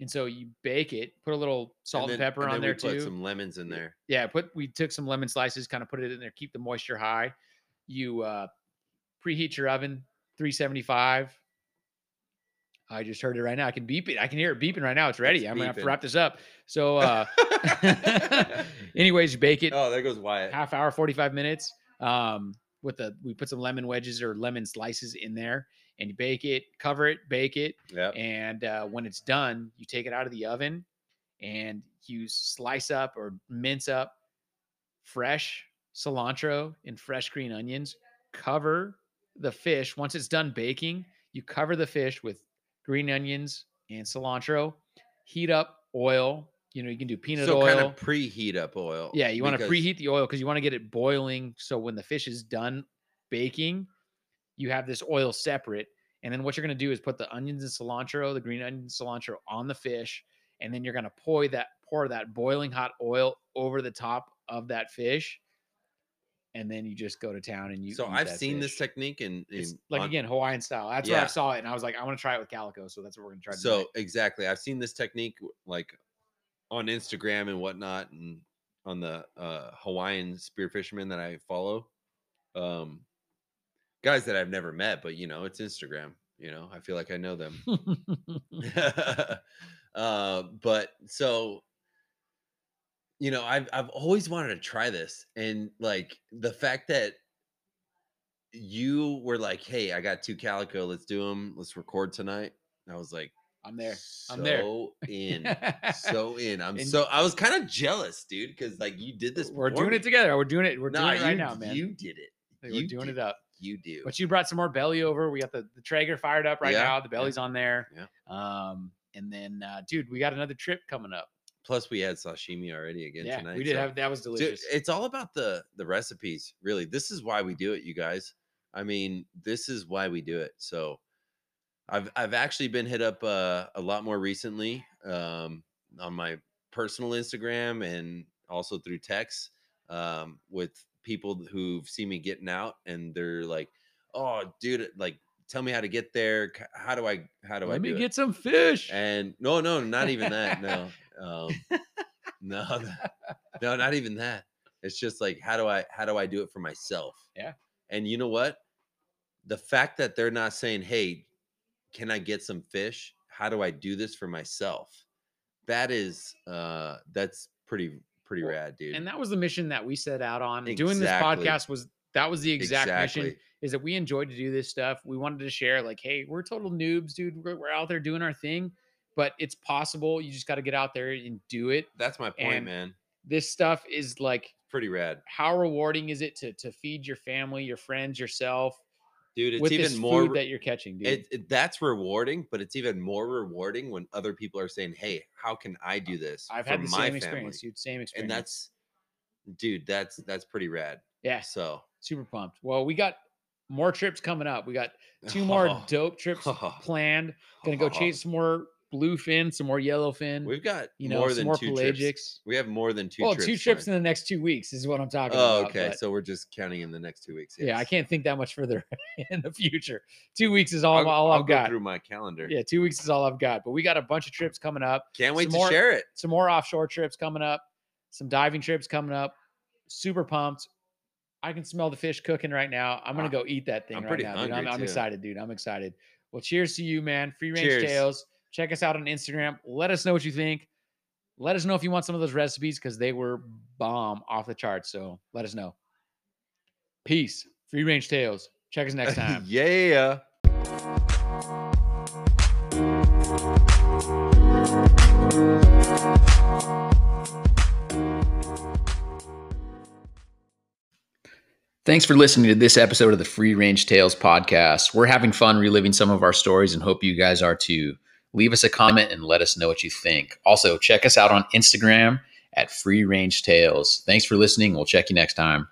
Speaker 1: and so you bake it. Put a little salt and,
Speaker 2: then-
Speaker 1: pepper on
Speaker 2: then
Speaker 1: there
Speaker 2: we put
Speaker 1: too.
Speaker 2: Some lemons in there.
Speaker 1: Yeah, put we took some lemon slices, kind of put it in there, keep the moisture high. You uh, preheat your oven, 375. I just heard it right now. I can beep it. I can hear it beeping right now. It's ready.
Speaker 2: It's
Speaker 1: I'm gonna have to wrap this up. So, uh, anyways, bake it
Speaker 2: oh, there goes Wyatt.
Speaker 1: half hour, 45 minutes. Um, with the we put some lemon wedges or lemon slices in there, and you bake it, cover it, bake it,
Speaker 2: Yep.
Speaker 1: and uh, when it's done, you take it out of the oven and you slice up or mince up fresh cilantro and fresh green onions. Cover the fish. Once it's done baking, you cover the fish with green onions and cilantro. Heat up oil. You know, you can do peanut
Speaker 2: so
Speaker 1: oil.
Speaker 2: kind of preheat up oil.
Speaker 1: Yeah, you want to preheat the oil because you want to get it boiling. So when the fish is done baking, you have this oil separate. And then what you're going to do is put the onions and cilantro, the green onions and cilantro on the fish. And then you're going to pour that pour that boiling hot oil over the top of that fish. And then you just go to town and you.
Speaker 2: So I've seen this technique and
Speaker 1: It's like
Speaker 2: on-
Speaker 1: again Hawaiian style. That's where I saw it, and I was like, I want to try it with calico. So that's what we're gonna try. To
Speaker 2: So exactly, I've seen this technique like on Instagram and whatnot, and on the uh, Hawaiian spear fishermen that I follow. Um, guys that I've never met, but you know, it's Instagram. You know, I feel like I know them. uh, but so you know, I've I've always wanted to try this, and like the fact that you were like, "Hey, I got two calico. Let's do them. Let's record tonight." I was like,
Speaker 1: I'm there. I'm there.
Speaker 2: So in, so in. I'm
Speaker 1: And-
Speaker 2: so I was kind of jealous, dude, because like you did this.
Speaker 1: We're doing it together. We're doing it. We're
Speaker 2: Nah,
Speaker 1: doing it right
Speaker 2: you-
Speaker 1: now, man.
Speaker 2: You did it.
Speaker 1: We're doing
Speaker 2: did
Speaker 1: it up.
Speaker 2: You do.
Speaker 1: But you brought some more belly over. We got the, the Traeger fired up right
Speaker 2: Yeah,
Speaker 1: now. The
Speaker 2: yeah,
Speaker 1: belly's on there.
Speaker 2: yeah.
Speaker 1: Um, and then, uh, dude, we got another trip coming up.
Speaker 2: Plus, we had sashimi already again
Speaker 1: yeah,
Speaker 2: tonight.
Speaker 1: we did
Speaker 2: so-
Speaker 1: have that was
Speaker 2: Dude,
Speaker 1: delicious.
Speaker 2: it's all about the the recipes, really. This is why we do it, you guys. I mean, this is why we do it. So, I've I've actually been hit up uh, a lot more recently um, on my personal Instagram and also through text um, with people who've seen me getting out, and they're like, "Oh, dude, like, tell me how to get there. How do I? How do I
Speaker 1: Let me
Speaker 2: do it?"
Speaker 1: get some fish.
Speaker 2: And no, no, not even that. No, um, no, no, not even that. It's just like, how do I, how do I do it for myself?
Speaker 1: Yeah.
Speaker 2: And you know what? The fact that they're not saying, "Hey, can I get some fish? How do I do this for myself?" That is, uh, that's pretty, pretty
Speaker 1: Well,
Speaker 2: rad, dude.
Speaker 1: and that was the mission that we set out on. Doing this podcast was that was the exact mission. Is that we enjoy to do this stuff. We wanted to share, like, hey, we're total noobs, dude. We're, we're out there doing our thing, but it's possible. You just got to get out there and do it.
Speaker 2: That's my point,
Speaker 1: and
Speaker 2: man.
Speaker 1: This stuff is like
Speaker 2: Pretty rad,
Speaker 1: how rewarding is it to to feed your family, your friends, yourself
Speaker 2: dude. It's even more.
Speaker 1: that you're catching, dude?
Speaker 2: it, it- that's rewarding, but it's even more rewarding when other people are saying, "Hey, how can I do this?"
Speaker 1: I've
Speaker 2: for
Speaker 1: had the
Speaker 2: my
Speaker 1: same
Speaker 2: family?"
Speaker 1: experience, dude. Same experience.
Speaker 2: and that's, dude, that's that's pretty rad.
Speaker 1: yeah,
Speaker 2: So
Speaker 1: super pumped. Well, we got more trips coming up. We got two more
Speaker 2: Oh,
Speaker 1: dope trips planned. Gonna go chase some more bluefin, some more yellowfin.
Speaker 2: We've got
Speaker 1: you know,
Speaker 2: more
Speaker 1: some
Speaker 2: than
Speaker 1: more
Speaker 2: two
Speaker 1: pelagics.
Speaker 2: trips. We have more than two.
Speaker 1: well,
Speaker 2: trips
Speaker 1: two trips in the next two weeks is what I'm talking
Speaker 2: Oh,
Speaker 1: about.
Speaker 2: okay. So we're just counting in the next two weeks.
Speaker 1: yeah, I can't think that much further in the future. Two weeks is all,
Speaker 2: I'll,
Speaker 1: all
Speaker 2: I'll
Speaker 1: I've
Speaker 2: go
Speaker 1: got.
Speaker 2: through my calendar.
Speaker 1: Yeah, two weeks is all I've got. But we got a bunch of trips coming up.
Speaker 2: Can't wait
Speaker 1: Some
Speaker 2: to
Speaker 1: more-
Speaker 2: share it.
Speaker 1: Some more offshore trips coming up. Some diving trips coming up. Super pumped. I can smell the fish cooking right now. I'm gonna
Speaker 2: Ah,
Speaker 1: go eat that thing
Speaker 2: I'm
Speaker 1: right now. Dude. I'm, I'm excited, dude. I'm excited. Well, cheers to you, man. Free range
Speaker 2: Cheers.
Speaker 1: tales. Check us out on Instagram. Let us know what you think. Let us know if you want some of those recipes because they were bomb off the charts. So let us know. Peace. Free range tales. Check us next time.
Speaker 2: yeah.
Speaker 1: Thanks for listening to this episode of the Free Range Tales podcast. We're having fun reliving some of our stories and hope you guys are too. Leave us a comment and let us know what you think. Also, check us out on Instagram at Free Range Tales. Thanks for listening. We'll check you next time.